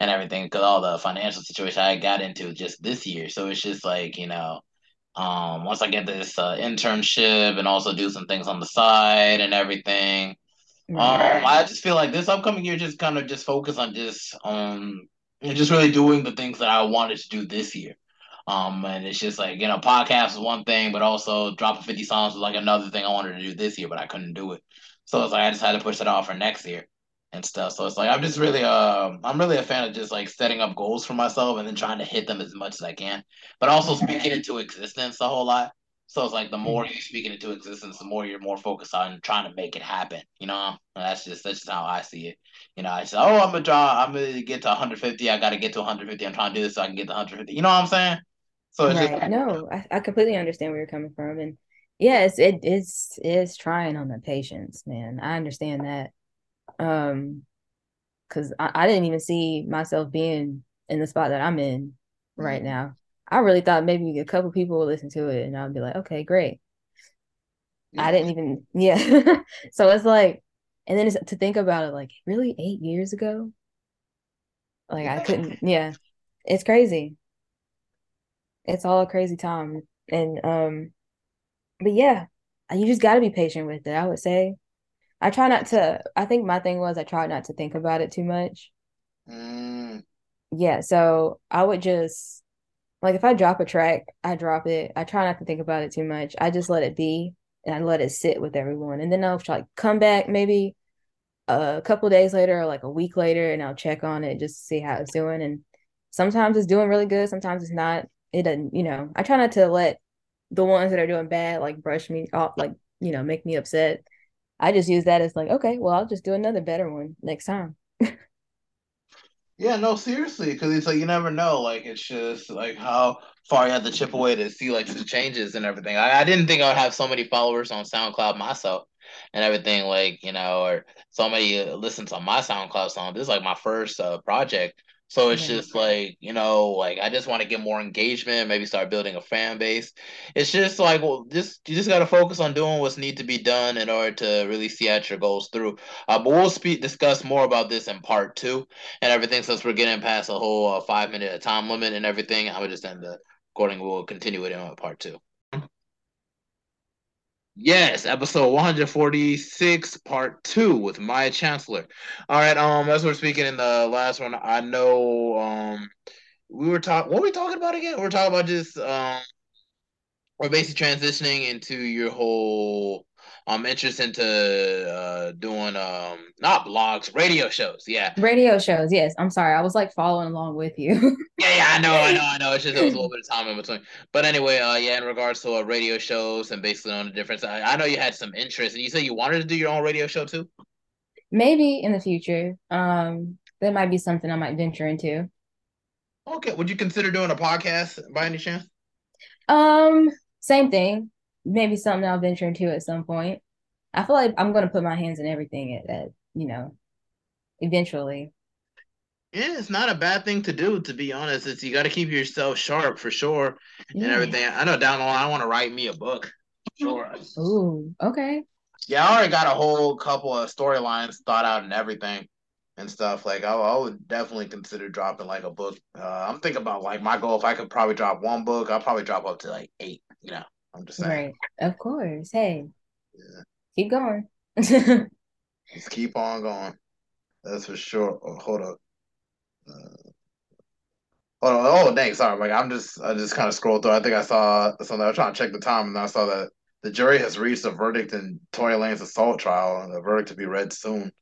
and everything because all the financial situation I got into just this year. So it's just like you know um, once I get this uh, internship and also do some things on the side and everything. Um, I just feel like this upcoming year just kind of just focus on just um just really doing the things that I wanted to do this year. Um, and it's just like you know, podcast is one thing, but also dropping fifty songs was like another thing I wanted to do this year, but I couldn't do it. So it's like I just had to push it off for next year and stuff. So it's like I'm just really uh I'm really a fan of just like setting up goals for myself and then trying to hit them as much as I can. But also speaking into existence a whole lot. So it's like the more you speak it into existence, the more you're more focused on trying to make it happen. You know, and that's just that's just how I see it. You know, I say, oh, I'm gonna draw, I'm gonna get to 150. I got to get to 150. I'm trying to do this so I can get to 150. You know what I'm saying? So right. Just, no, I, I completely understand where you're coming from, and yes, it it's it's trying on the patience, man. I understand that. Um, because I, I didn't even see myself being in the spot that I'm in right Mm-hmm. now. I really thought maybe a couple people would listen to it and I'd be like, okay, great. I didn't even, yeah. so it's like, and then it's, to think about it, like really eight years ago, like I couldn't, yeah, it's crazy. It's all a crazy time. And, um, but yeah, you just got to be patient with it, I would say. I try not to, I think my thing was I tried not to think about it too much. Mm, Yeah, so I would just, like, if I drop a track, I drop it. I try not to think about it too much. I just let it be and I let it sit with everyone. And then I'll try come back maybe a couple days later or like a week later and I'll check on it just to see how it's doing. And sometimes it's doing really good, sometimes it's not. It doesn't, you know, I try not to let the ones that are doing bad like brush me off, like, you know, make me upset. I just use that as like, okay, well, I'll just do another better one next time. Yeah, no, seriously, because it's like you never know. Like it's just like how far you have to chip away to see like the changes and everything. I, I didn't think I would have so many followers on SoundCloud myself and everything, like you know, or so many uh, listens on my SoundCloud song. This is like my first uh, project, so it's just like you know, like I just want to get more engagement, maybe start building a fan base. It's just like well, just you just got to focus on doing what's need to be done in order to really see out your goals through. Uh, but we'll speak discuss more about this in part two and everything. Since we're getting past the whole uh, five minute time limit and everything, I would just end the recording. We'll continue it in part two. Yes, episode 146, part two with Maya Chancellor. All right, um, as we're speaking in the last one, I know um we were talking what were we talking about again? We are talking about just um we're basically transitioning into your whole um interest into uh doing um not blogs, radio shows. Yeah. Radio shows, yes. I'm sorry. I was like following along with you. Yeah, yeah, I know, I know, I know. It's just there was a little bit of time in between. But anyway, uh, yeah, in regards to uh, radio shows and basically on the difference, I, I know you had some interest, and you said you wanted to do your own radio show too. Maybe in the future. Um, that might be something I might venture into. Okay, would you consider doing a podcast by any chance? Um, same thing. Maybe something I'll venture into at some point. I feel like I'm gonna put my hands in everything at, at you know, eventually. Yeah, it's not a bad thing to do, to be honest. It's you got to keep yourself sharp for sure and Yeah. everything. I know down the line I want to write me a book. Sure. Ooh, okay. Yeah, I already got a whole couple of storylines thought out and everything and stuff. Like I, I would definitely consider dropping like a book. Uh, I'm thinking about like my goal. If I could probably drop one book, I'll probably drop up to like eight. You know, I'm just saying. Right. Of course. Hey, Yeah. keep going. Just keep on going. That's for sure. Oh, hold up. Uh, hold on. Oh, dang. Sorry. Like I'm just, I just kind of scrolled through. I think I saw something. I was trying to check the time, and I saw that the jury has reached a verdict in Tory Lanez's assault trial, and the verdict to be read soon.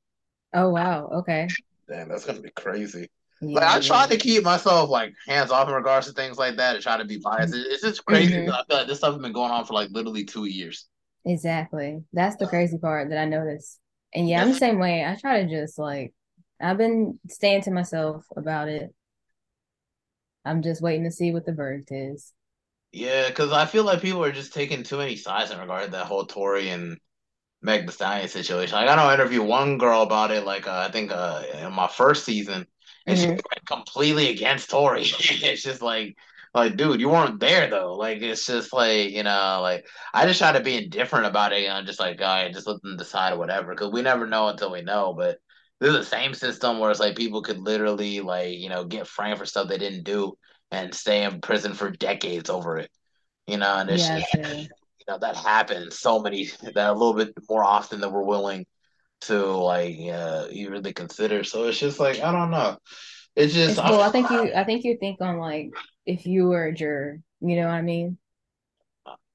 Oh wow. Okay. Damn, that's gonna be crazy. Yeah, Like I try to keep myself like hands off in regards to things like that, and try to be biased. It- It's just crazy. Mhm. 'cause I feel like this stuff has been going on for like literally two years. Exactly. That's the crazy part that I noticed. And yeah, I'm the same way. I try to just like I've been staying to myself about it. I'm just waiting to see what the verdict is. Yeah, because I feel like people are just taking too many sides in regard to that whole Tory and Meg Thee Stallion situation. Like I I interview one girl about it, like uh, I think uh, in my first season, Mhm. went completely against Tory. it's just like, like, dude, you weren't there though. Like it's just like you know, like I just try to be indifferent about it, and I'm just like, all right, just let them decide or whatever, because we never know until we know. But this is the same system where it's like people could literally like you know get framed for stuff they didn't do and stay in prison for decades over it. You know, and it's Yeah, just, you know that happens so many that a little bit more often than we're willing to like uh you really consider. So it's just like I don't know. It's just It's well, I think you I think you think on like if you were a juror, you know what I mean?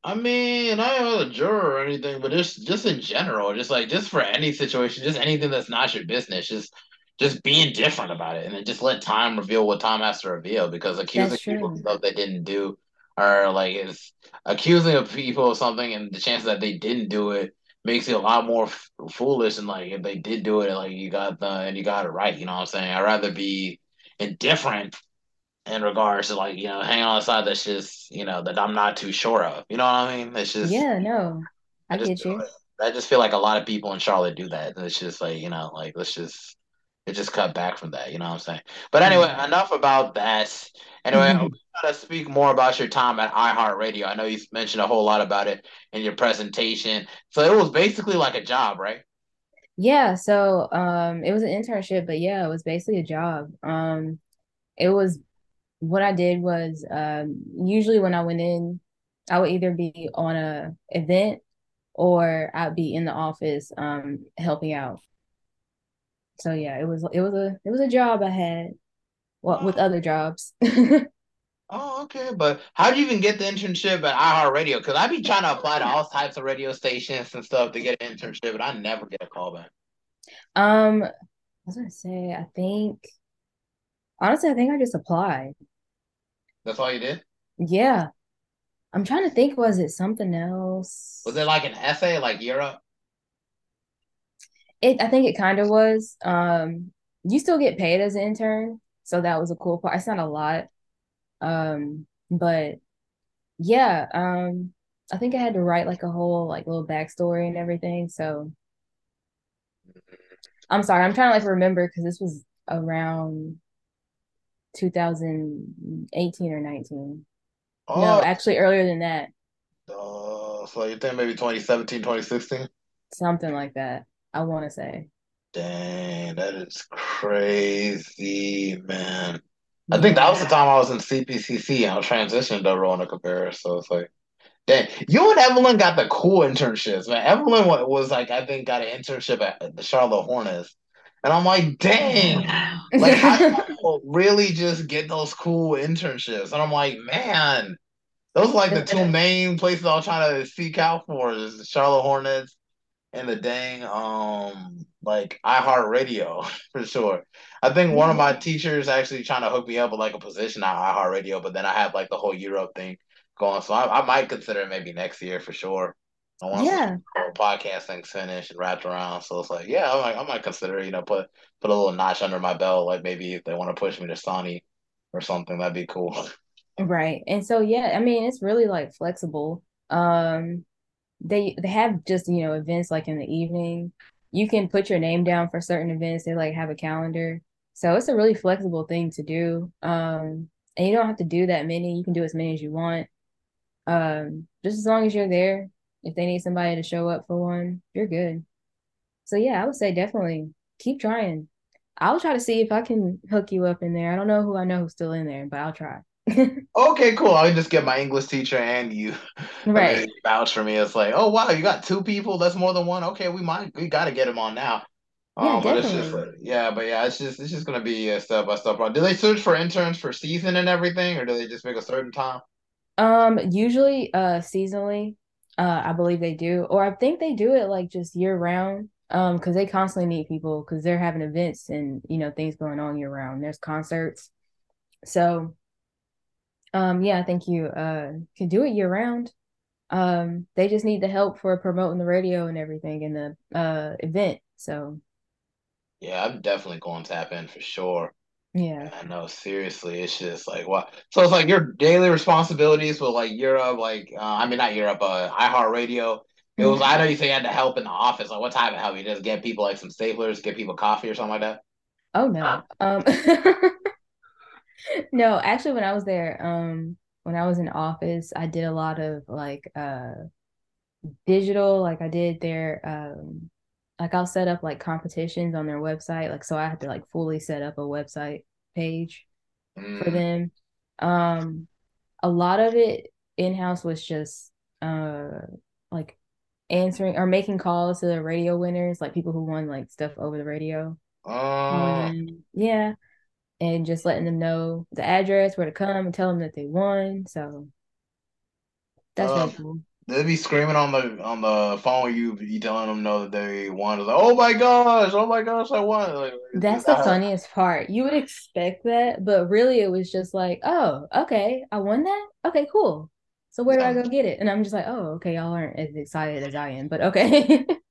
I mean, I am not a juror or anything, but just just in general, just like just for any situation, just anything that's not your business, just just being different about it, and then just let time reveal what time has to reveal. Because accusing people of stuff they didn't do, or like is accusing of people of something, and the chances that they didn't do it makes it a lot more f foolish. And like if they did do it, like you got the and you got it right. You know what I'm saying? I'd rather be indifferent in regards to like you know hanging on the side that's just you know that I'm not too sure of. You know what I mean? It's just Yeah, no. I I get you. like, I just feel like a lot of people in Charlotte do that. It's just like you know like let's just it just cut back from that. You know what I'm saying? But anyway, Yeah. enough about that. Anyway, we gotta speak more about your time at iHeartRadio. I know you mentioned a whole lot about it in your presentation. So it was basically like a job, right? Yeah, so um it was an internship, but yeah, it was basically a job. Um it was what I did was um usually when I went in, I would either be on a event or I'd be in the office um helping out. So yeah, it was it was a it was a job I had what with other jobs. oh, okay. But how did you even get the internship at iHeartRadio? Because I be trying to apply to all types of radio stations and stuff to get an internship, but I never get a call back. Um, I was gonna say, I think honestly, I think I just applied. That's all you did? Yeah, I'm trying to think, was it something else? Was it like an essay, like Year Up? It, I think it kind of was. Um, you still get paid as an intern, so that was a cool part. It's not a lot, um, but yeah, um, I think I had to write like a whole like little backstory and everything. So I'm sorry, I'm trying to like remember because this was around 2018 or 19. No, Oh, actually earlier than that, uh, so you think maybe 2017, 2016? something like that. I want to say, Dang, that is crazy, man. I think that was the time I was in CPCC. And I was transitioned to Rowan Cabarrus, so it's like, dang, you and Evelyn got the cool internships, man. Evelyn was like, I think, got an internship at the Charlotte Hornets, and I'm like, dang, like, how do people really just get those cool internships? And I'm like, man, those are like the two main places I was trying to seek out for is the Charlotte Hornets and the dang um like iHeartRadio for sure. I think one of my teachers actually trying to hook me up with like a position at iHeartRadio, but then I have like the whole Year Up thing going, so I, I might consider it maybe next year for sure. Once yeah, podcast thing's finished and wrapped around, so it's like, yeah, I might, I might consider you know put put a little notch under my belt, like maybe if they want to push me to Sony or something, that'd be cool. right. And so yeah, I mean, it's really like flexible. Um, they they have just you know events like in the evening. You can put your name down for certain events. They like have a calendar, so it's a really flexible thing to do. Um, and you don't have to do that many. You can do as many as you want. Um, just as long as you're there. If they need somebody to show up for one, you're good. So yeah, I would say definitely keep trying. I'll try to see if I can hook you up in there. I don't know who I know who's still in there, but I'll try. Okay, cool. I'll just get my English teacher and you. Right. vouch for me. It's like, oh wow, you got two people. That's more than one. Okay, we might we got to get him on now. Yeah, Um, but it's just like, yeah, but yeah, it's just it's just gonna be a step by step. Do they search for interns for season and everything, or do they just pick a certain time? Um, usually uh seasonally, uh I believe they do. Or I think they do it like just year round. Um, because they constantly need people because they're having events and you know things going on year round. There's concerts. So um yeah, I think you uh can do it year round. Um, they just need the help for promoting the radio and everything in the uh event. So Yeah, I'm definitely going to tap in for sure. yeah. I know, seriously, it's just like what. So it's like your daily responsibilities with like Year Up, like uh, I mean not Year Up, uh, iHeartRadio. It was. I know you say you had to help in the office. Like what type of help? You just get people like some staplers, get people coffee or something like that. Oh no. Um no, actually when I was there, um when I was in office, I did a lot of like uh digital, like I did their um like I'll set up like competitions on their website. Like so I had to like fully set up a website page for Mm, them. Um a lot of it in-house was just uh like answering or making calls to the radio winners, like people who won like stuff over the radio, uh, them. Yeah. And just letting them know the address, where to come and tell them that they won. So that's uh, really cool. they'd be screaming on the on the phone. You you telling them no that they won. Like, oh my gosh, oh my gosh, I won. Like, That's the funniest part. You would expect that, but really it was just like, oh, okay, I won that? Okay, cool. So where do I go get it? And I'm just like, oh, okay, y'all aren't as excited as I am, but okay.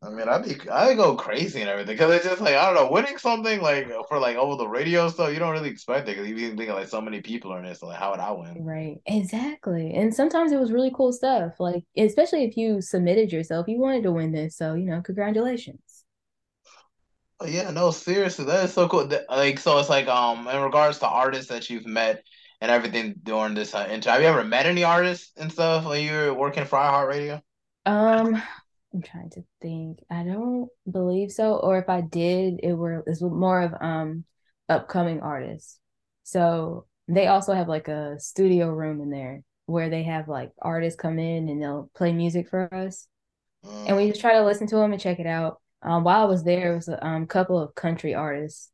I mean, I'd be I'd go crazy and everything because it's just like I don't know, winning something like for like over the radio stuff, you don't really expect it because you think like so many people are in this. So like, how would I win? Right, exactly. And sometimes it was really cool stuff. Like, especially if you submitted yourself, you wanted to win this. So, you know, congratulations. Oh, yeah, no, seriously, that is so cool. Like, so it's like, um, in regards to artists that you've met and everything during this uh, intern, have you ever met any artists and stuff when you were working for iHeartRadio? Um, I'm trying to think. I don't believe so. Or if I did, it were it was more of um upcoming artists. So they also have like a studio room in there where they have like artists come in and they'll play music for us. And we just try to listen to them and check it out. Um, while I was there, it was a um, couple of country artists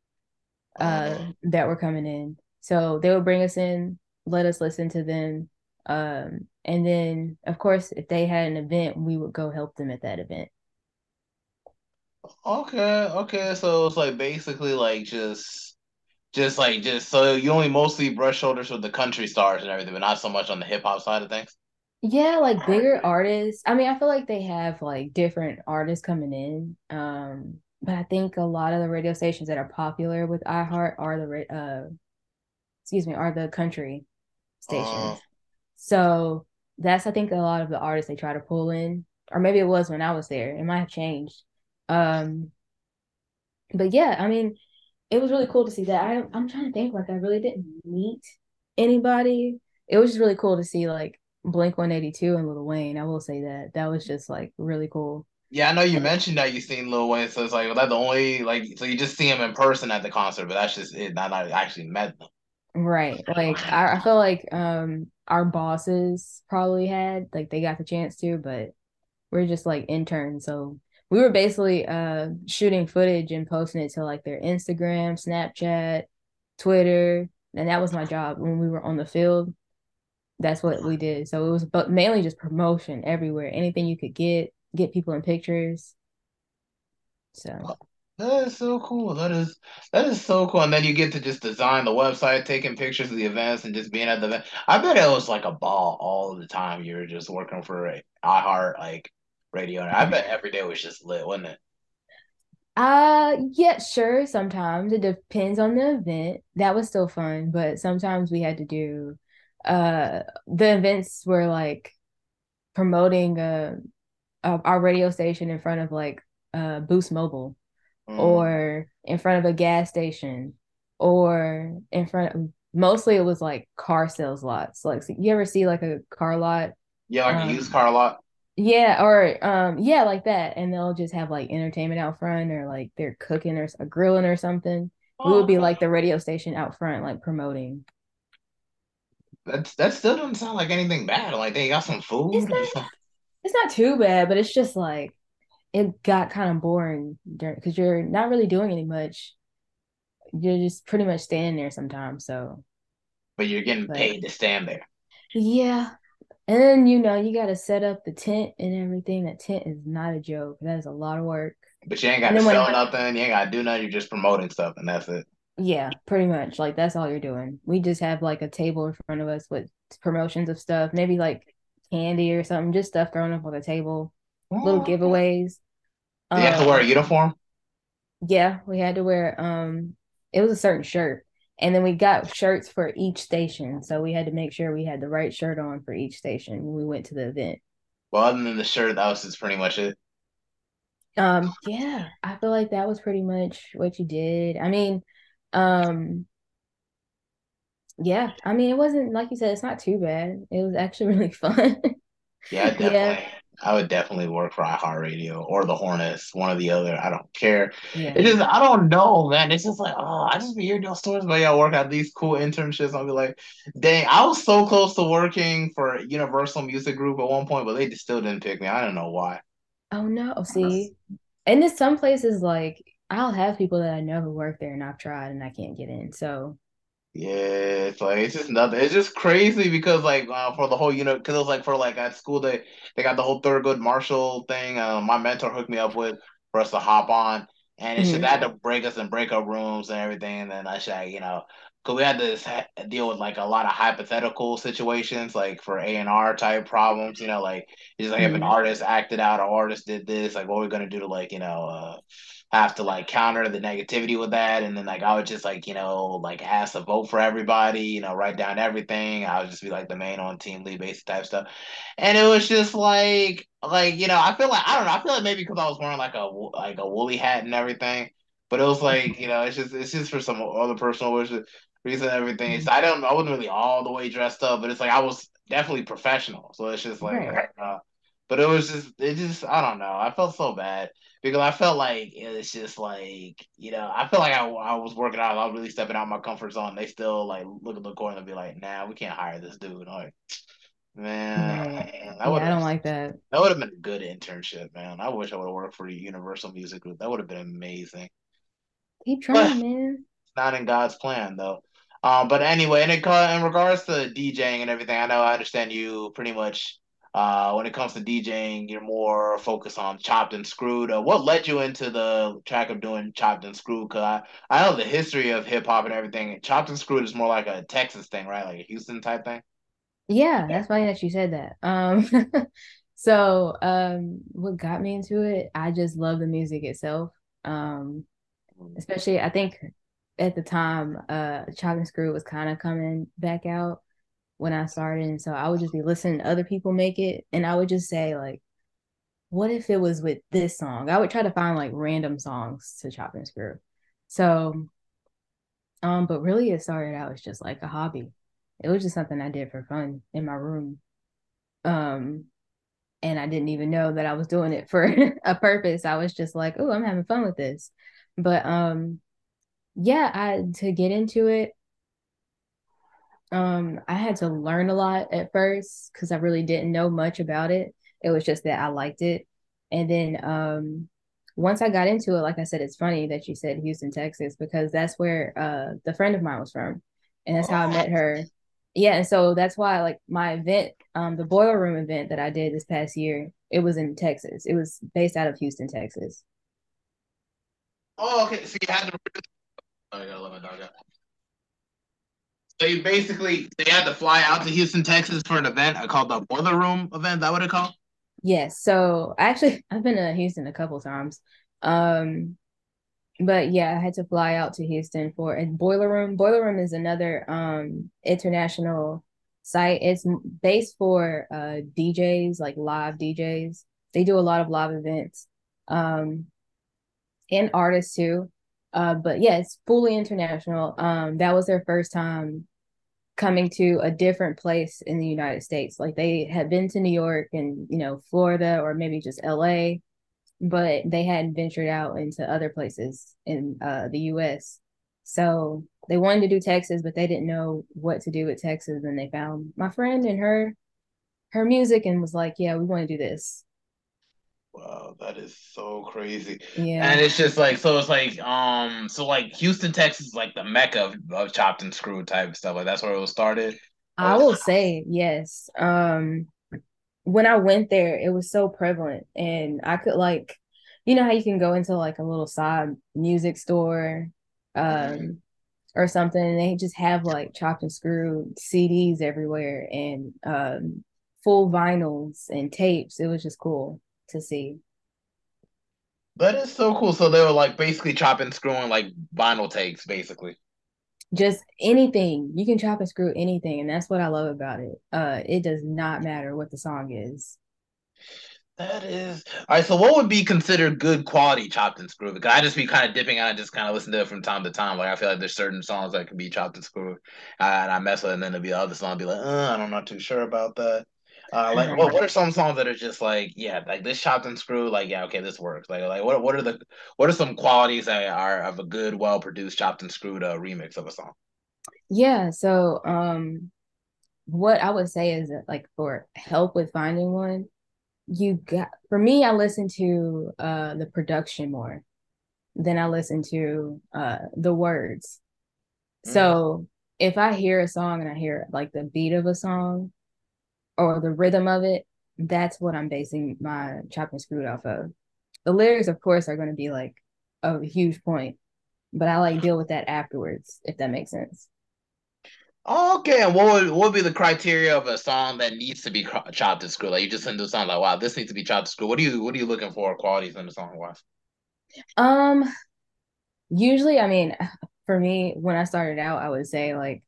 uh mm. that were coming in. So they would bring us in, let us listen to them. Um, and then of course, if they had an event, we would go help them at that event. Okay, okay. So it's like basically like just, just like just so you only mostly brush shoulders with the country stars and everything, but not so much on the hip hop side of things. Yeah, like bigger artists. I mean, I feel like they have like different artists coming in. Um, but I think a lot of the radio stations that are popular with iHeart are the uh excuse me, are the country Uh, stations. So that's I think a lot of the artists they try to pull in. Or maybe it was when I was there. It might have changed. Um, but yeah, I mean, it was really cool to see that. I I'm trying to think like I really didn't meet anybody. It was just really cool to see like Blink 182 and Lil Wayne. I will say that. That was just like really cool. yeah, I know you mentioned that you seen Lil Wayne, so it's like was that the only like so you just see him in person at the concert, but that's just it. Not not actually met them. Right. Like I, I feel like um our bosses probably had like they got the chance to, but we're just like interns. So we were basically uh shooting footage and posting it to like their Instagram, Snapchat, Twitter, and that was my job when we were on the field. That's what we did. So it was but mainly just promotion everywhere. Anything you could get, get people in pictures. So That is so cool. That is that is so cool. And then you get to just design the website, taking pictures of the events, and just being at the event. I bet it was like a ball all the time. You were just working for iHeart like radio. I bet every day was just lit, wasn't it? uh yeah, sure, sometimes it depends on the event. That was still fun, but sometimes we had to do uh the events were like promoting uh, uh our radio station in front of like uh Boost Mobile Mm. or in front of a gas station or in front of mostly it was like car sales lots. Like so you ever see like a car lot? Yeah, like a used Um car lot. yeah, or um yeah, like that. And they'll just have like entertainment out front or like they're cooking or, or grilling or something. We Oh, would be okay. like the radio station out front, like promoting. That's that still doesn't sound like anything bad. Like they got some food or not it's not too bad, but it's just like it got kind of boring during because you're not really doing any much. You're just pretty much standing there sometimes. So, But you're getting but paid to stand there. yeah. And then, you know, you got to set up the tent and everything. That tent is not a joke. That is a lot of work. But you ain't got to sell nothing. You ain't got to do nothing. You're just promoting stuff, and that's it. yeah, pretty much like that's all you're doing. We just have like a table in front of us with promotions of stuff, maybe like candy or something, just stuff thrown up on the table, little giveaways. You have to wear a Um, uniform? Yeah, we had to wear um it was a certain shirt. And then we got shirts for each station. So we had to make sure we had the right shirt on for each station when we went to the event. Well, other than the shirt, that was just pretty much it. Um yeah, I feel like that was pretty much what you did. I mean, um yeah, I mean it wasn't like you said, it's not too bad. It was actually really fun. Yeah, Yeah, definitely. I would definitely work for iHeartRadio or the Hornets, one or the other. I don't care. It just I don't know, man. It's just like, oh, I just be hearing those stories about y'all work at these cool internships. I'll be like, dang, I was so close to working for Universal Music Group at one point, but they just still didn't pick me. I don't know why. Oh no, see. And there's some places like I'll have people that I know who work there and I've tried and I can't get in. So Yeah, it's like it's just nothing. It's just crazy because like uh, for the whole you know because it was like for like at school they they got the whole Thurgood Marshall thing. Uh, my mentor hooked me up with for us to hop on, and it's just mhm. they had to break us in breakout rooms and everything. And then I should you know because we had to ha- deal with like a lot of hypothetical situations like for A and R type problems. You know, like it's like if an Mhm. artist acted out, or artist did this, like what we're we gonna do to like you know. uh have to like counter the negativity with that. And then like I would just like, you know, like ask to vote for everybody, you know, write down everything. I would just be like the main on team lead basis type stuff. And it was just like like, you know, I feel like I don't know, I feel like maybe because I was wearing like a like a woolly hat and everything. But it was like you know, it's just it's just for some other personal reason, everything. So I don't, I wasn't really all the way dressed up, but it's like I was definitely professional. So it's just like, right. uh, but it was just, it just, I don't know. I felt so bad because I felt like it's just like, you know, I feel like I, I was working out, I was really stepping out my comfort zone. They still like look at the corner and be like, nah, we can't hire this dude. I'm like, Man, yeah, I don't like that. That would have been a good internship, man. I wish I would have worked for Universal Music Group. That would have been amazing. Keep trying, but man. Not in God's plan, though. Um, but anyway, in, in regards to DJing and everything, I know I understand you pretty much. Uh, when it comes to DJing, you're more focused on chopped and screwed. Uh, what led you into the track of doing chopped and screwed? Cause I, I know the history of hip hop and everything. Chopped and screwed is more like a Texas thing, right? Like a Houston type thing. Yeah, that's funny that you said that. Um, so um, what got me into it? I just love the music itself. Um, mm. especially I think at the time, uh, Chop and screwed was kind of coming back out when I started, and so I would just be listening to other people make it, and I would just say like, "What if it was with this song?" I would try to find like random songs to Chop and Screw. So, um, but really, it started out as just like a hobby it was just something I did for fun in my room. Um, and I didn't even know that I was doing it for a purpose. I was just like, oh, I'm having fun with this. But um, yeah, I to get into it, um, I had to learn a lot at first because I really didn't know much about it. It was just that I liked it. And then um once I got into it, like I said, it's funny that you said Houston, Texas, because that's where uh the friend of mine was from. And that's how I met her yeah, and so that's why like my event, um, the boiler room event that I did this past year, it was in Texas. It was based out of Houston, Texas. Oh, okay. So you had to. Oh, I gotta let my dog out. So you basically they had to fly out to Houston, Texas for an event called the Boiler Room event. That what it called? Yes. So actually, I've been to Houston a couple times. Um, but yeah, I had to fly out to Houston for a boiler room. Boiler room is another um international site. It's based for uh DJs, like live DJs. They do a lot of live events. Um and artists too. Uh but yeah, it's fully international. Um that was their first time coming to a different place in the United States. Like they had been to New York and, you know, Florida or maybe just LA but they hadn't ventured out into other places in uh, the US. So they wanted to do Texas, but they didn't know what to do with Texas. And they found my friend and her her music and was like, Yeah, we want to do this. Wow, that is so crazy. Yeah. And it's just like so it's like um so like Houston, Texas is like the mecca of, of chopped and screwed type stuff. Like that's where it was started. I will say, yes. Um when I went there, it was so prevalent, and I could like, you know how you can go into like a little side music store, um, or something, and they just have like chopped and screwed CDs everywhere and um, full vinyls and tapes. It was just cool to see. That is so cool. So they were like basically chopping, screwing like vinyl takes, basically. Just anything. You can chop and screw anything and that's what i love about it. Uh it does not matter what the song is. That is all right so what would be considered good quality chopped and screwed? Because i just be kind of dipping out and just kind of listen to it from time to time. Like i feel like there's certain songs that can be chopped and screwed and i mess with it and then there'll be other songs be like uh, i'm not too sure about that uh, like what, what are some songs that are just like yeah like this chopped and screwed like yeah okay this works. Like like what what are the what are some qualities that are of a good well produced chopped and screwed uh, remix of a song? Yeah so um what i would say is that like for help with finding one you got for me i listen to uh the production more than i listen to uh the words. Mm. so if i hear a song and i hear like the beat of a song or the rhythm of it, that's what I'm basing my chop and screwed off of. The lyrics, of course, are going to be like a huge point, but I like deal with that afterwards, if that makes sense. Okay, and what would what would be the criteria of a song that needs to be chopped and screwed? Like you just send a song like, wow, this needs to be chopped and screwed. What are you what are you looking for qualities in the song wise? Um, usually, I mean, for me, when I started out, I would say like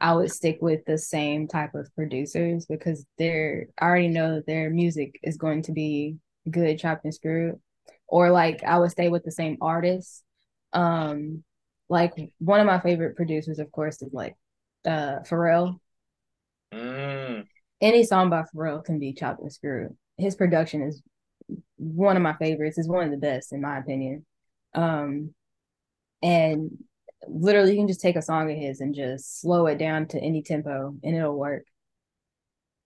I would stick with the same type of producers because they're I already know that their music is going to be good chopped and screwed. Or like I would stay with the same artists. Um, like one of my favorite producers, of course, is like uh Pharrell. Mm. Any song by Pharrell can be chopped and screwed. His production is one of my favorites. Is one of the best in my opinion. Um, and literally, you can just take a song of his and just slow it down to any tempo, and it'll work.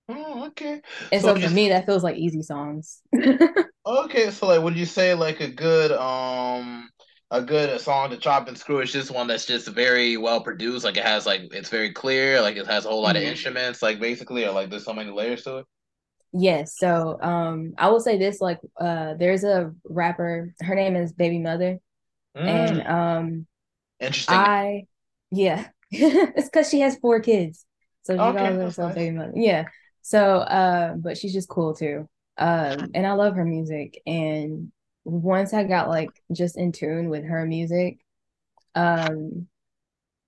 Oh, okay. And so, so for me, that feels like easy songs. okay, so like, would you say like a good um a good song to chop and screw is just one that's just very well produced. Like it has like it's very clear. Like it has a whole lot mm-hmm. of instruments. Like basically, or like there's so many layers to it. Yes. So um, I will say this: like uh, there's a rapper. Her name is Baby Mother, mm. and um, interesting. I yeah, it's because she has four kids, so she okay, calls herself. Baby Mother. Yeah. So, uh, but she's just cool too. Um, and I love her music, and once I got like just in tune with her music, um,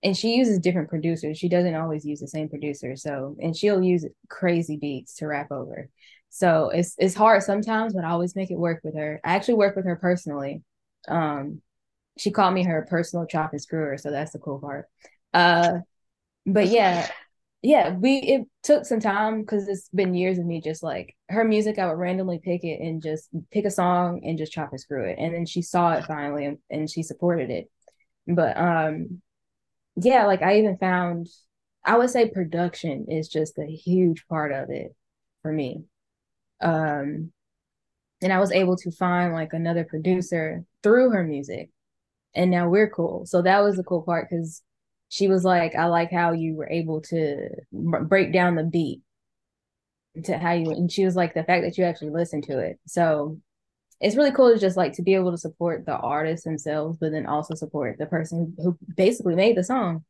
and she uses different producers. She doesn't always use the same producer. So, and she'll use crazy beats to rap over. So it's it's hard sometimes, but I always make it work with her. I actually work with her personally. Um, she called me her personal chop and screwer, so that's the cool part. Uh, but yeah, yeah, we it took some time because it's been years of me just like her music. I would randomly pick it and just pick a song and just chop and screw it, and then she saw it finally and, and she supported it. But um, yeah, like I even found, I would say production is just a huge part of it for me. Um, and I was able to find like another producer through her music, and now we're cool. So that was the cool part because she was like, I like how you were able to break down the beat to how you, and she was like, the fact that you actually listened to it. So it's really cool to just like to be able to support the artists themselves, but then also support the person who basically made the song.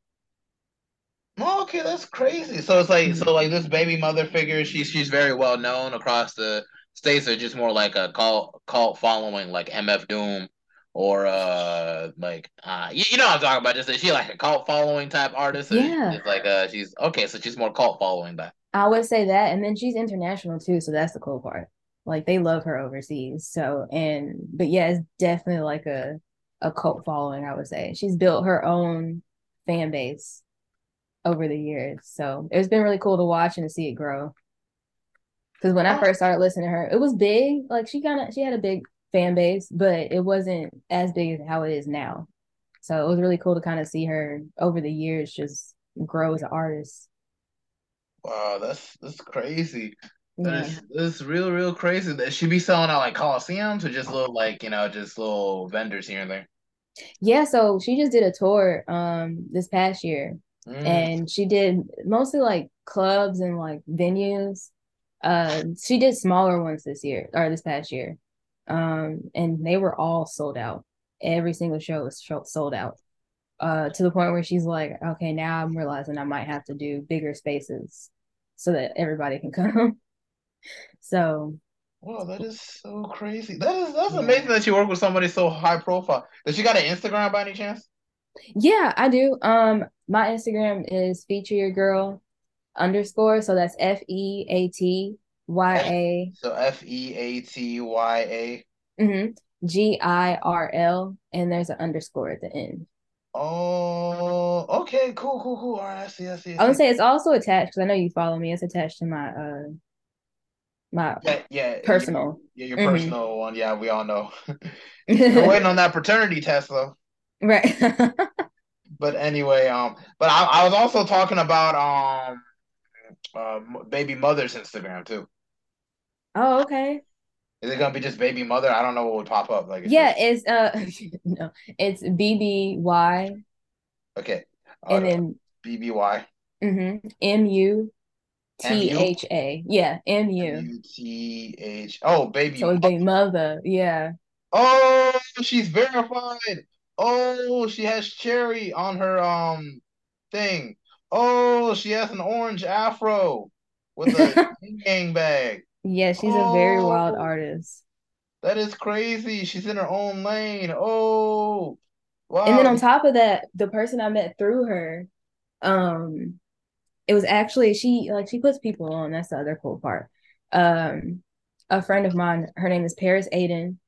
Oh, okay, that's crazy. So it's like, so like this baby mother figure, she's she's very well known across the states, or just more like a cult cult following, like MF Doom or uh like uh you, you know I'm talking about just is she like a cult following type artist yeah. it's like uh she's okay so she's more cult following that I would say that and then she's international too so that's the cool part. Like they love her overseas so and but yeah it's definitely like a a cult following I would say. She's built her own fan base over the years so it's been really cool to watch and to see it grow. Because when I oh. first started listening to her it was big like she kind of she had a big fan base, but it wasn't as big as how it is now. So it was really cool to kind of see her over the years just grow as an artist. Wow, that's that's crazy. Yeah. real, real crazy. That she be selling out like coliseums or just little like you know just little vendors here and there. Yeah, so she just did a tour um this past year, mm. and she did mostly like clubs and like venues. Uh, she did smaller ones this year or this past year um, and they were all sold out. Every single show was sold out. Uh, to the point where she's like, okay, now I'm realizing I might have to do bigger spaces so that everybody can come. so Wow, that is so crazy. That is that's yeah. amazing that you work with somebody so high profile. Does she got an Instagram by any chance? Yeah, I do. Um, my Instagram is feature your girl underscore. So that's F E A T Y A. So F E A T Y A. Mm-hmm. G I R L, and there's an underscore at the end. Oh, okay, cool, cool, cool. All right, I see, I see. I, see. I would say it's also attached because I know you follow me. It's attached to my uh my yeah, yeah personal. Yeah, your, mm-hmm. personal one. Yeah, we all know. We're waiting on that paternity test though. Right. but anyway, um, but I, I was also talking about um, uh, baby mother's Instagram too. Oh, okay. Is it gonna be just baby mother? I don't know what would pop up. Like yeah, it's uh no, it's BBY. Okay. Uh, and then BBY. Mm-hmm. M U T H A. Yeah, M U T H. Oh, baby. So baby mother. Yeah. Oh, she's verified. Oh, she has cherry on her um thing. Oh, she has an orange afro with a gang bag. Yeah, she's oh, a very wild oh. artist. That is crazy. She's in her own lane. Oh, wow. And then on top of that, the person I met through her, um, it was actually she like she puts people on. That's the other cool part. Um, a friend of mine, her name is Paris Aiden,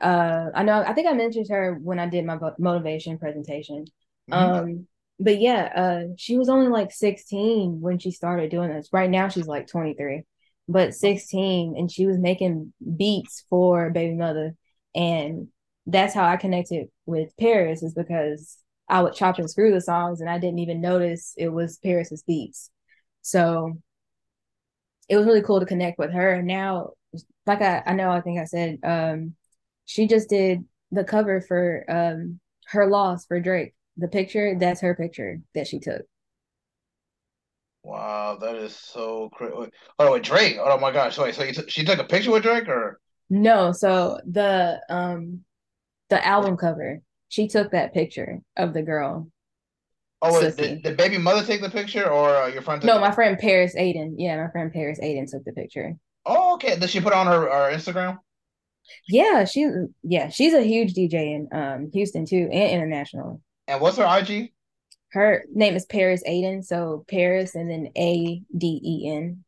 Uh, I know. I think I mentioned her when I did my motivation presentation. Mm-hmm. Um, but yeah, uh, she was only like 16 when she started doing this. Right now, she's like 23, but 16, and she was making beats for Baby Mother, and that's how I connected with Paris is because I would chop and screw the songs, and I didn't even notice it was Paris's beats. So it was really cool to connect with her. And now, like I, I know, I think I said, um, she just did the cover for um her loss for Drake. The picture, that's her picture that she took. Wow, that is so crazy. Oh, with Drake. Oh my gosh. Wait, so t- she took a picture with Drake or? No, so the um the album cover, she took that picture of the girl. Oh, wait, did, did, baby mother take the picture or uh, your friend? no, my friend Paris Aiden. Yeah, my friend Paris Aiden took the picture. Oh, okay. Did she put on her, her Instagram? Yeah, she yeah, she's a huge DJ in um Houston too and international. And what's her IG? Her name is Paris Aiden, so Paris and then A D E N.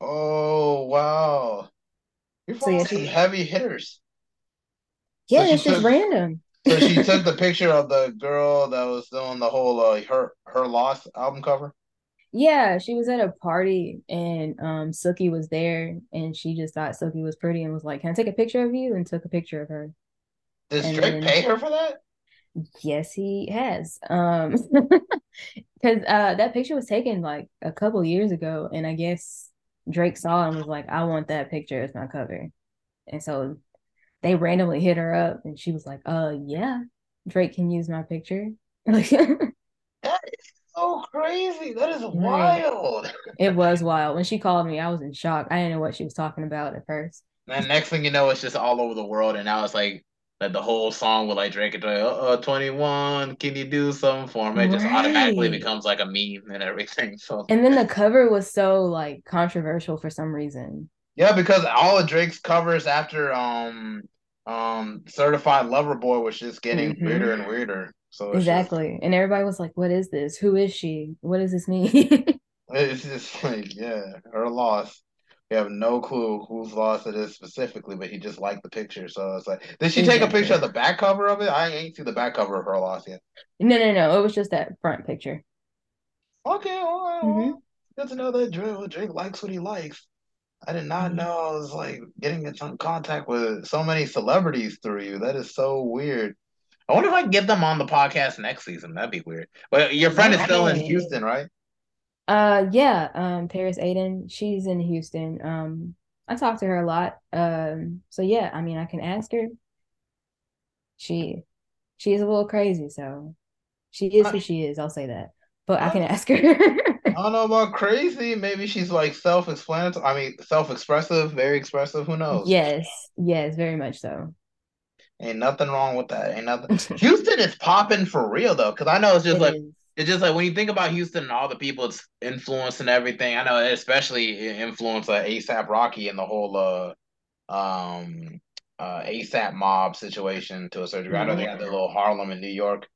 Oh wow. You're so, yeah, she, heavy hitters. Yeah, so it's just random. so she took the picture of the girl that was doing the whole uh, her her loss album cover. Yeah, she was at a party and um Sookie was there and she just thought Sookie was pretty and was like, Can I take a picture of you? And took a picture of her. Does and Drake then, pay her for that? Yes, he has. Um because uh that picture was taken like a couple years ago and I guess Drake saw it and was like, I want that picture as my cover. And so they randomly hit her up and she was like, uh yeah, Drake can use my picture. that is so crazy. That is wild. It was wild. When she called me, I was in shock. I didn't know what she was talking about at first. And next thing you know, it's just all over the world. And now it's like that the whole song with like Drake and Drake, uh, 21, can you do something for me? It just right. automatically becomes like a meme and everything. So And then the cover was so like controversial for some reason. Yeah, because all of Drake's covers after um um Certified Lover Boy was just getting mm-hmm. weirder and weirder. So exactly, just, and everybody was like, "What is this? Who is she? What does this mean?" it's just like, yeah, her loss. We have no clue whose loss it is specifically, but he just liked the picture. So it's like, did she exactly. take a picture of the back cover of it? I ain't see the back cover of her loss yet. No, no, no. It was just that front picture. Okay, all right. Mm-hmm. Well, good to know that Drake, Drake likes what he likes. I did not mm-hmm. know I was like getting in some contact with so many celebrities through you. That is so weird. I wonder if I can get them on the podcast next season. That'd be weird. But your friend is still in Houston, right? Uh, yeah. Um, Paris Aiden, she's in Houston. Um, I talk to her a lot. Um, so yeah, I mean, I can ask her. She, she's a little crazy, so she is who she is. I'll say that. But I can ask her. I don't know about crazy. Maybe she's like self-explanatory. I mean, self-expressive, very expressive. Who knows? Yes, yes, very much so. Ain't nothing wrong with that. Ain't nothing. Houston is popping for real though, because I know it's just it like is. It's just like when you think about Houston and all the people it's influenced and everything. I know it especially influenced uh, ASAP Rocky and the whole uh um uh ASAP mob situation to a certain degree. Mm-hmm. I know they got their little Harlem in New York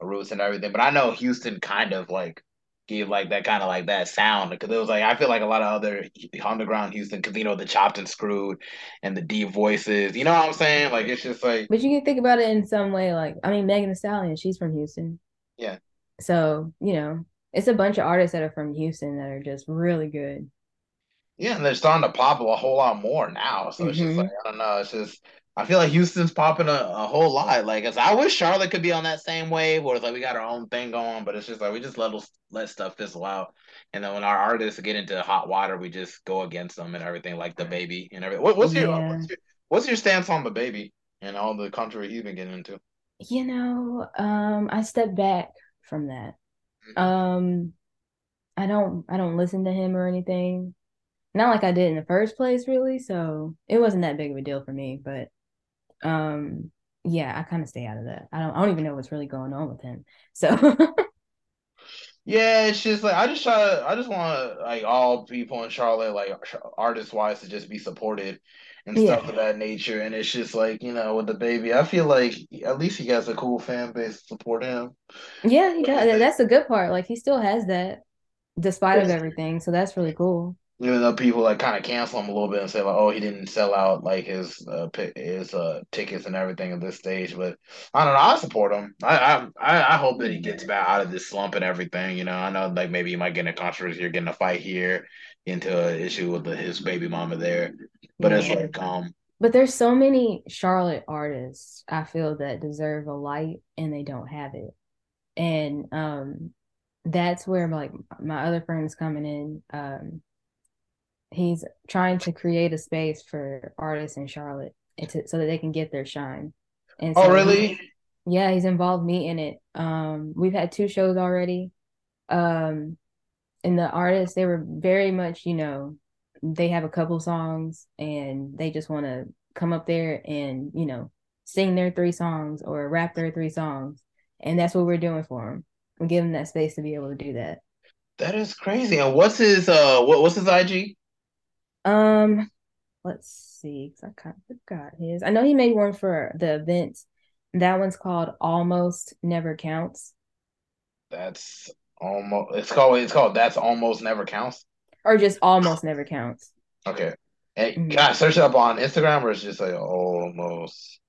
roots and everything, but I know Houston kind of like give like that kind of like that sound because it was like I feel like a lot of other underground Houston because you know the chopped and screwed and the deep voices. You know what I'm saying? Like it's just like. But you can think about it in some way. Like I mean, Megan Thee Stallion, she's from Houston. Yeah. So you know, it's a bunch of artists that are from Houston that are just really good. Yeah, and they're starting to pop a whole lot more now. So mm-hmm. it's just mm-hmm. like I don't know. It's just I feel like Houston's popping a, a whole lot. Like, I wish Charlotte could be on that same wave, where it's like we got our own thing going, but it's just like we just let let stuff fizzle out, and then when our artists get into hot water, we just go against them and everything, like DaBaby and everything. What, what's, yeah. your, what's your what's your stance on DaBaby and all the country he's been getting into? You know, um, I stepped back from that. Mm-hmm. Um, I don't I don't listen to him or anything. Not like I did in the first place, really. So it wasn't that big of a deal for me, but um yeah i kind of stay out of that i don't i don't even know what's really going on with him so yeah it's just like i just try to i just want like all people in charlotte like artist wise to just be supported and stuff of that nature. And it's just like you know with DaBaby, i feel like at least he has a cool fan base to support him. Yeah he does. That's the good part. Like he still has that despite of everything. So that's really cool Even though people like kind of cancel him a little bit and say like, oh, he didn't sell out like his uh, his uh, tickets and everything at this stage, but I don't know. I support him. I I I hope that he gets back out of this slump and everything. You know, I know like maybe he might get in a controversy or getting a fight here, into an issue with the, his baby mama there, but yeah. it's like um. But there's so many Charlotte artists I feel that deserve a light and they don't have it, and um, that's where like my other friends coming in um he's trying to create a space for artists in Charlotte to, so that they can get their shine. And oh, so oh, really? He, yeah, he's involved me in it. Um, we've had two shows already. Um, and the artists, they were very much, you know, they have a couple songs and they just want to come up there and, you know, sing their three songs or rap their three songs. And that's what we're doing for them. We give them that space to be able to do that. That is crazy. And what's his uh what, what's his IG? Um, let's see, because I kind of forgot his. I know he made one for the event. That one's called Almost Never Counts. That's almost. It's called. It's called. That's almost never counts. Or just almost never counts. Okay. Mm-hmm. can I search it up on Instagram or it's just like almost?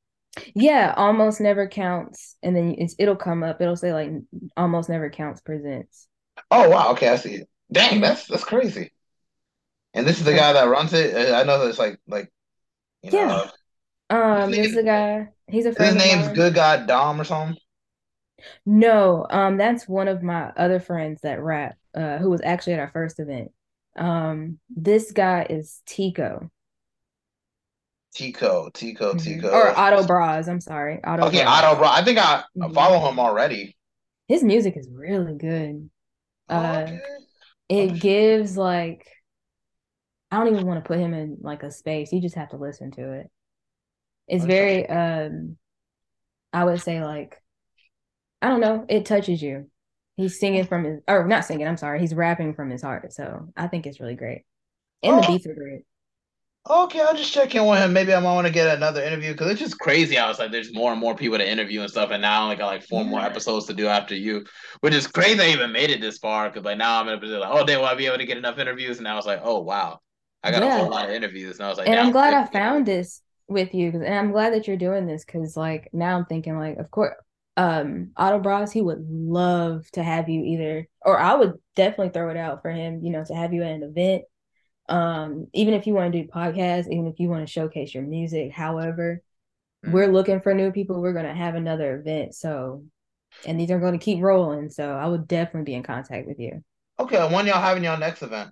Yeah, almost never counts, and then it's it'll come up. It'll say like almost never counts presents. Oh wow! Okay, I see. Dang, that's that's crazy. And this is the guy that runs it. I know that it's like like you yeah. Know, um, this is the guy. He's a friend. His name's Good God Dom or something. No, um, that's one of my other friends that rap, uh, who was actually at our first event. Um, this guy is Tico. Tico, Tico, mm-hmm. Tico, or Otto Bras. I'm sorry, Otto. Okay, Bras. Otto Bras. I think I mm-hmm. follow him already. His music is really good. Uh, okay. it gives like I don't even want to put him in like a space. You just have to listen to it. It's very um I would say like I don't know, it touches you. He's singing from his or not singing, I'm sorry, he's rapping from his heart. So I think it's really great. And oh. the beats are great. Okay, I'll just check in with him. Maybe I might want to get another interview because it's just crazy. I was like, there's more and more people to interview and stuff, and now I only got like four more episodes to do after you, which is crazy. I even made it this far because like now I'm in a position like, oh, then will I be able to get enough interviews? And I was like, oh wow, I got yeah. a whole lot of interviews, and I was like, and I'm glad I found this with you, and I'm glad that you're doing this because, like, now I'm thinking, like, of course, um, Otto Bras, he would love to have you either, or I would definitely throw it out for him, you know, to have you at an event. Um, even if you want to do podcasts, even if you want to showcase your music, however, mm-hmm. we're looking for new people. We're gonna have another event, so and these are going to keep rolling. So I would definitely be in contact with you. Okay, when y'all having your next event?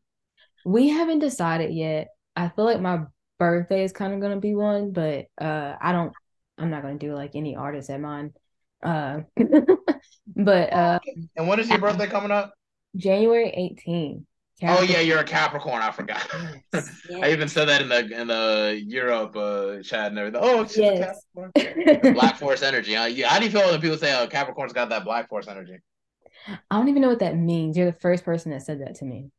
We haven't decided yet. I feel like my birthday is kind of gonna be one, but uh I don't I'm not gonna do like any artist at mine. Uh but uh and when is your birthday coming up? January 18th. Oh yeah, you're a Capricorn. I forgot. Yes, yes. I even said that in the in the Year Up uh, chat and everything. Oh, yes. Black Force energy. Huh? Yeah, how do you feel when people say oh, Capricorn's got that Black Force energy? I don't even know what that means. You're the first person that said that to me.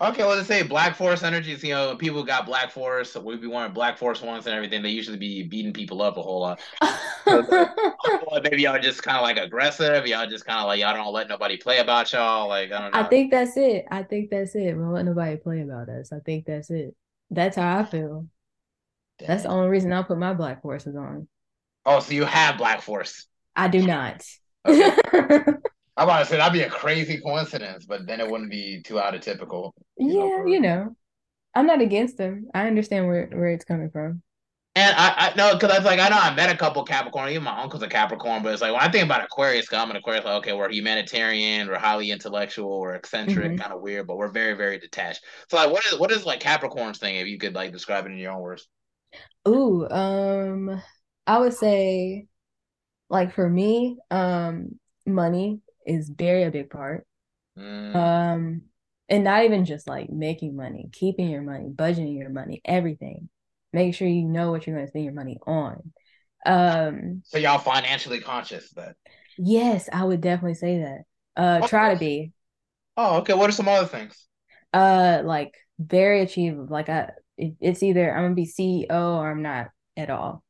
Okay, well, let's say Black Force energies. You know, people got Black Force. We be wearing Black Force ones and everything. They usually be beating people up a whole lot. maybe y'all just kind of like aggressive. Y'all just kind of like y'all don't let nobody play about y'all. Like I don't know. I think that's it. I think that's it. We don't let nobody play about us. I think that's it. That's how I feel. Damn. That's the only reason I put my Black Forces on. Oh, so you have Black Force? I do not. Okay. I'm about to say that'd be a crazy coincidence, but then it wouldn't be too out of typical. You yeah, know, you know, I'm not against them. I understand where where it's coming from. And I, I know because I was like, I know I met a couple Capricorn. Even my uncle's a Capricorn, but it's like when I think about Aquarius, I'm an Aquarius. Like, okay, we're humanitarian, we're highly intellectual, we're eccentric, mm-hmm. kind of weird, but we're very, very detached. So, like, what is what is like Capricorn's thing? If you could like describe it in your own words. Ooh, um, I would say, like for me, um, money is very a big part. Mm. Um, and not even just like making money, keeping your money, budgeting your money, everything. Make sure you know what you're going to spend your money on. Um, so y'all financially conscious but Yes, I would definitely say that. Uh, oh. try to be. Oh, okay. What are some other things? Uh, like very achievable. Like I, it, it's either I'm gonna be CEO or I'm not at all.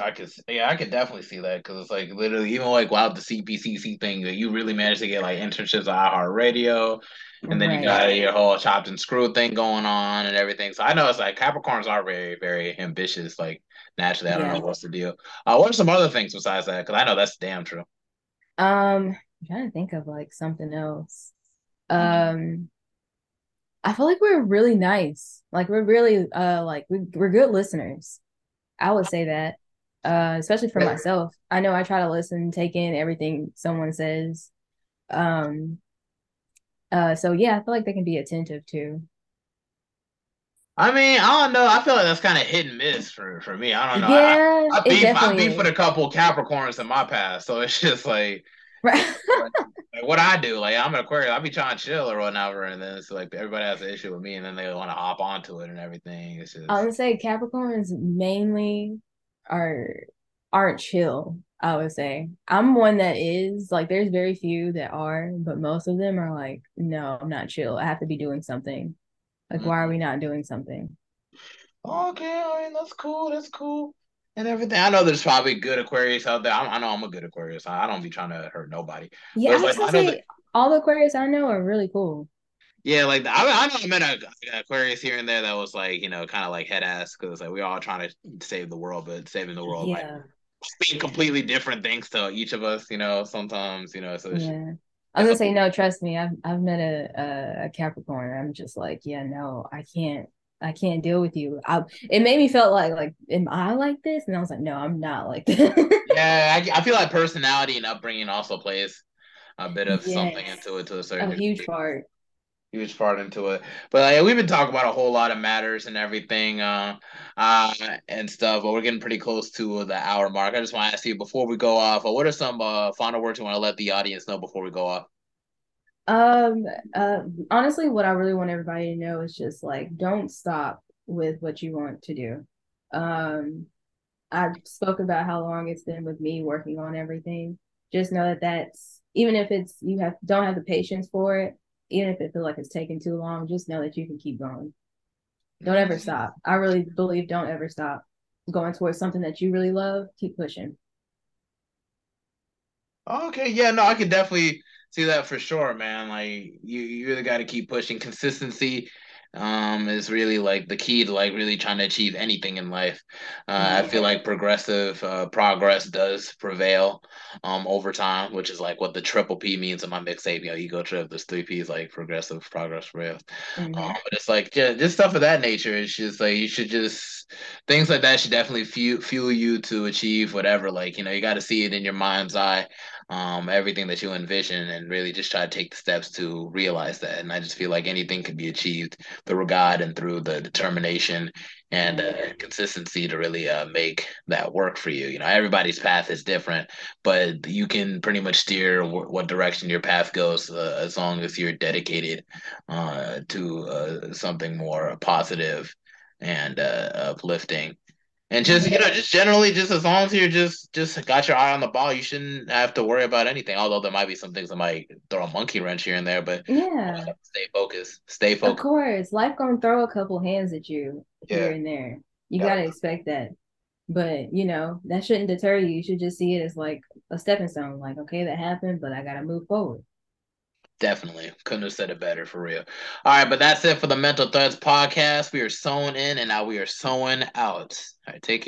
I could, yeah, I could definitely see that because it's like literally even like without the CPCC thing, you really managed to get like internships at iHeartRadio, and then you got your whole chopped and screwed thing going on and everything. So I know it's like Capricorns are very, very ambitious. Like naturally, I don't yeah. know what's the deal. Uh, what are some other things besides that? Because I know that's damn true. Um, I'm trying to think of like something else. Um, I feel like we're really nice. Like we're really uh like we, we're good listeners. I would say that, uh, especially for myself. I know I try to listen, take in everything someone says. Um, uh, so yeah, I feel like they can be attentive too. I mean, I don't know. I feel like that's kind of hit and miss for, for me. I don't know. Yeah, I, I beef, I beef with a couple Capricorns in my past, so it's just like, right. like what I do. Like I'm an Aquarius. I'll be trying to chill or whatever, and then it's like everybody has an issue with me, and then they want to hop onto it and everything. It's just. I would say Capricorns mainly are aren't chill. I would say I'm one that is like. There's very few that are, but most of them are like, no, I'm not chill. I have to be doing something. Like, mm-hmm. why are mm-hmm. we not doing something? Okay, I mean that's cool. That's cool and everything. I know there's probably good Aquarius out there. I, I know I'm a good Aquarius. I, I, don't be trying to hurt nobody. Yeah, I was like, gonna say that, all the Aquarius I know are really cool. Yeah, like I, I know I met a, Aquarius here and there that was like you know kind of like head ass because like we all trying to save the world, but saving the world yeah. like completely different things to each of us. You know, sometimes you know. So yeah. I was gonna say no. Trust me, I've I've met a, a Capricorn. I'm just like, yeah, no, I can't. I can't deal with you. I, it made me felt like like am I like this? And I was like, no, I'm not like this. yeah, I, I, feel like personality and upbringing also plays a bit of yes. something into it to a certain a huge part. Huge part into it, but like, we've been talking about a whole lot of matters and everything, uh, uh, and stuff. But we're getting pretty close to the hour mark. I just want to ask you before we go off, what are some uh, final words you want to let the audience know before we go off? Um, uh, honestly, what I really want everybody to know is just like, don't stop with what you want to do. Um, I spoke about how long it's been with me working on everything. Just know that that's even if it's you have don't have the patience for it, even if it feels like it's taking too long, just know that you can keep going. Don't ever stop. I really believe don't ever stop going towards something that you really love. Keep pushing. Okay, yeah, no, I can definitely see that for sure, man. Like you, you really got to keep pushing. Consistency um is really like the key to like really trying to achieve anything in life uh, i feel like progressive uh, progress does prevail um over time which is like what the triple p means in my mixtape you know ego trip there's three p's like progressive progress prevails mm-hmm. um, but it's like yeah, just stuff of that nature it's just like you should just things like that should definitely fuel, fuel you to achieve whatever like you know you got to see it in your mind's eye um, everything that you envision and really just try to take the steps to realize that. And I just feel like anything can be achieved through God and through the determination and uh, consistency to really uh, make that work for you. You know, everybody's path is different, but you can pretty much steer w- what direction your path goes uh, as long as you're dedicated uh, to uh, something more positive and uh, uplifting and just you know, just generally, just as long as you're just just got your eye on the ball, you shouldn't have to worry about anything. Although there might be some things that might throw a monkey wrench here and there, but yeah, stay focused. Stay focused. Of course, life gonna throw a couple hands at you yeah. here and there. You yeah. gotta expect that. But you know that shouldn't deter you. You should just see it as like a stepping stone. Like, okay, that happened, but I gotta move forward. Definitely. Couldn't have said it better for real. All right, but that's it for the Mental Threads podcast. We are sewing in and now we are sewing out. All right, take care.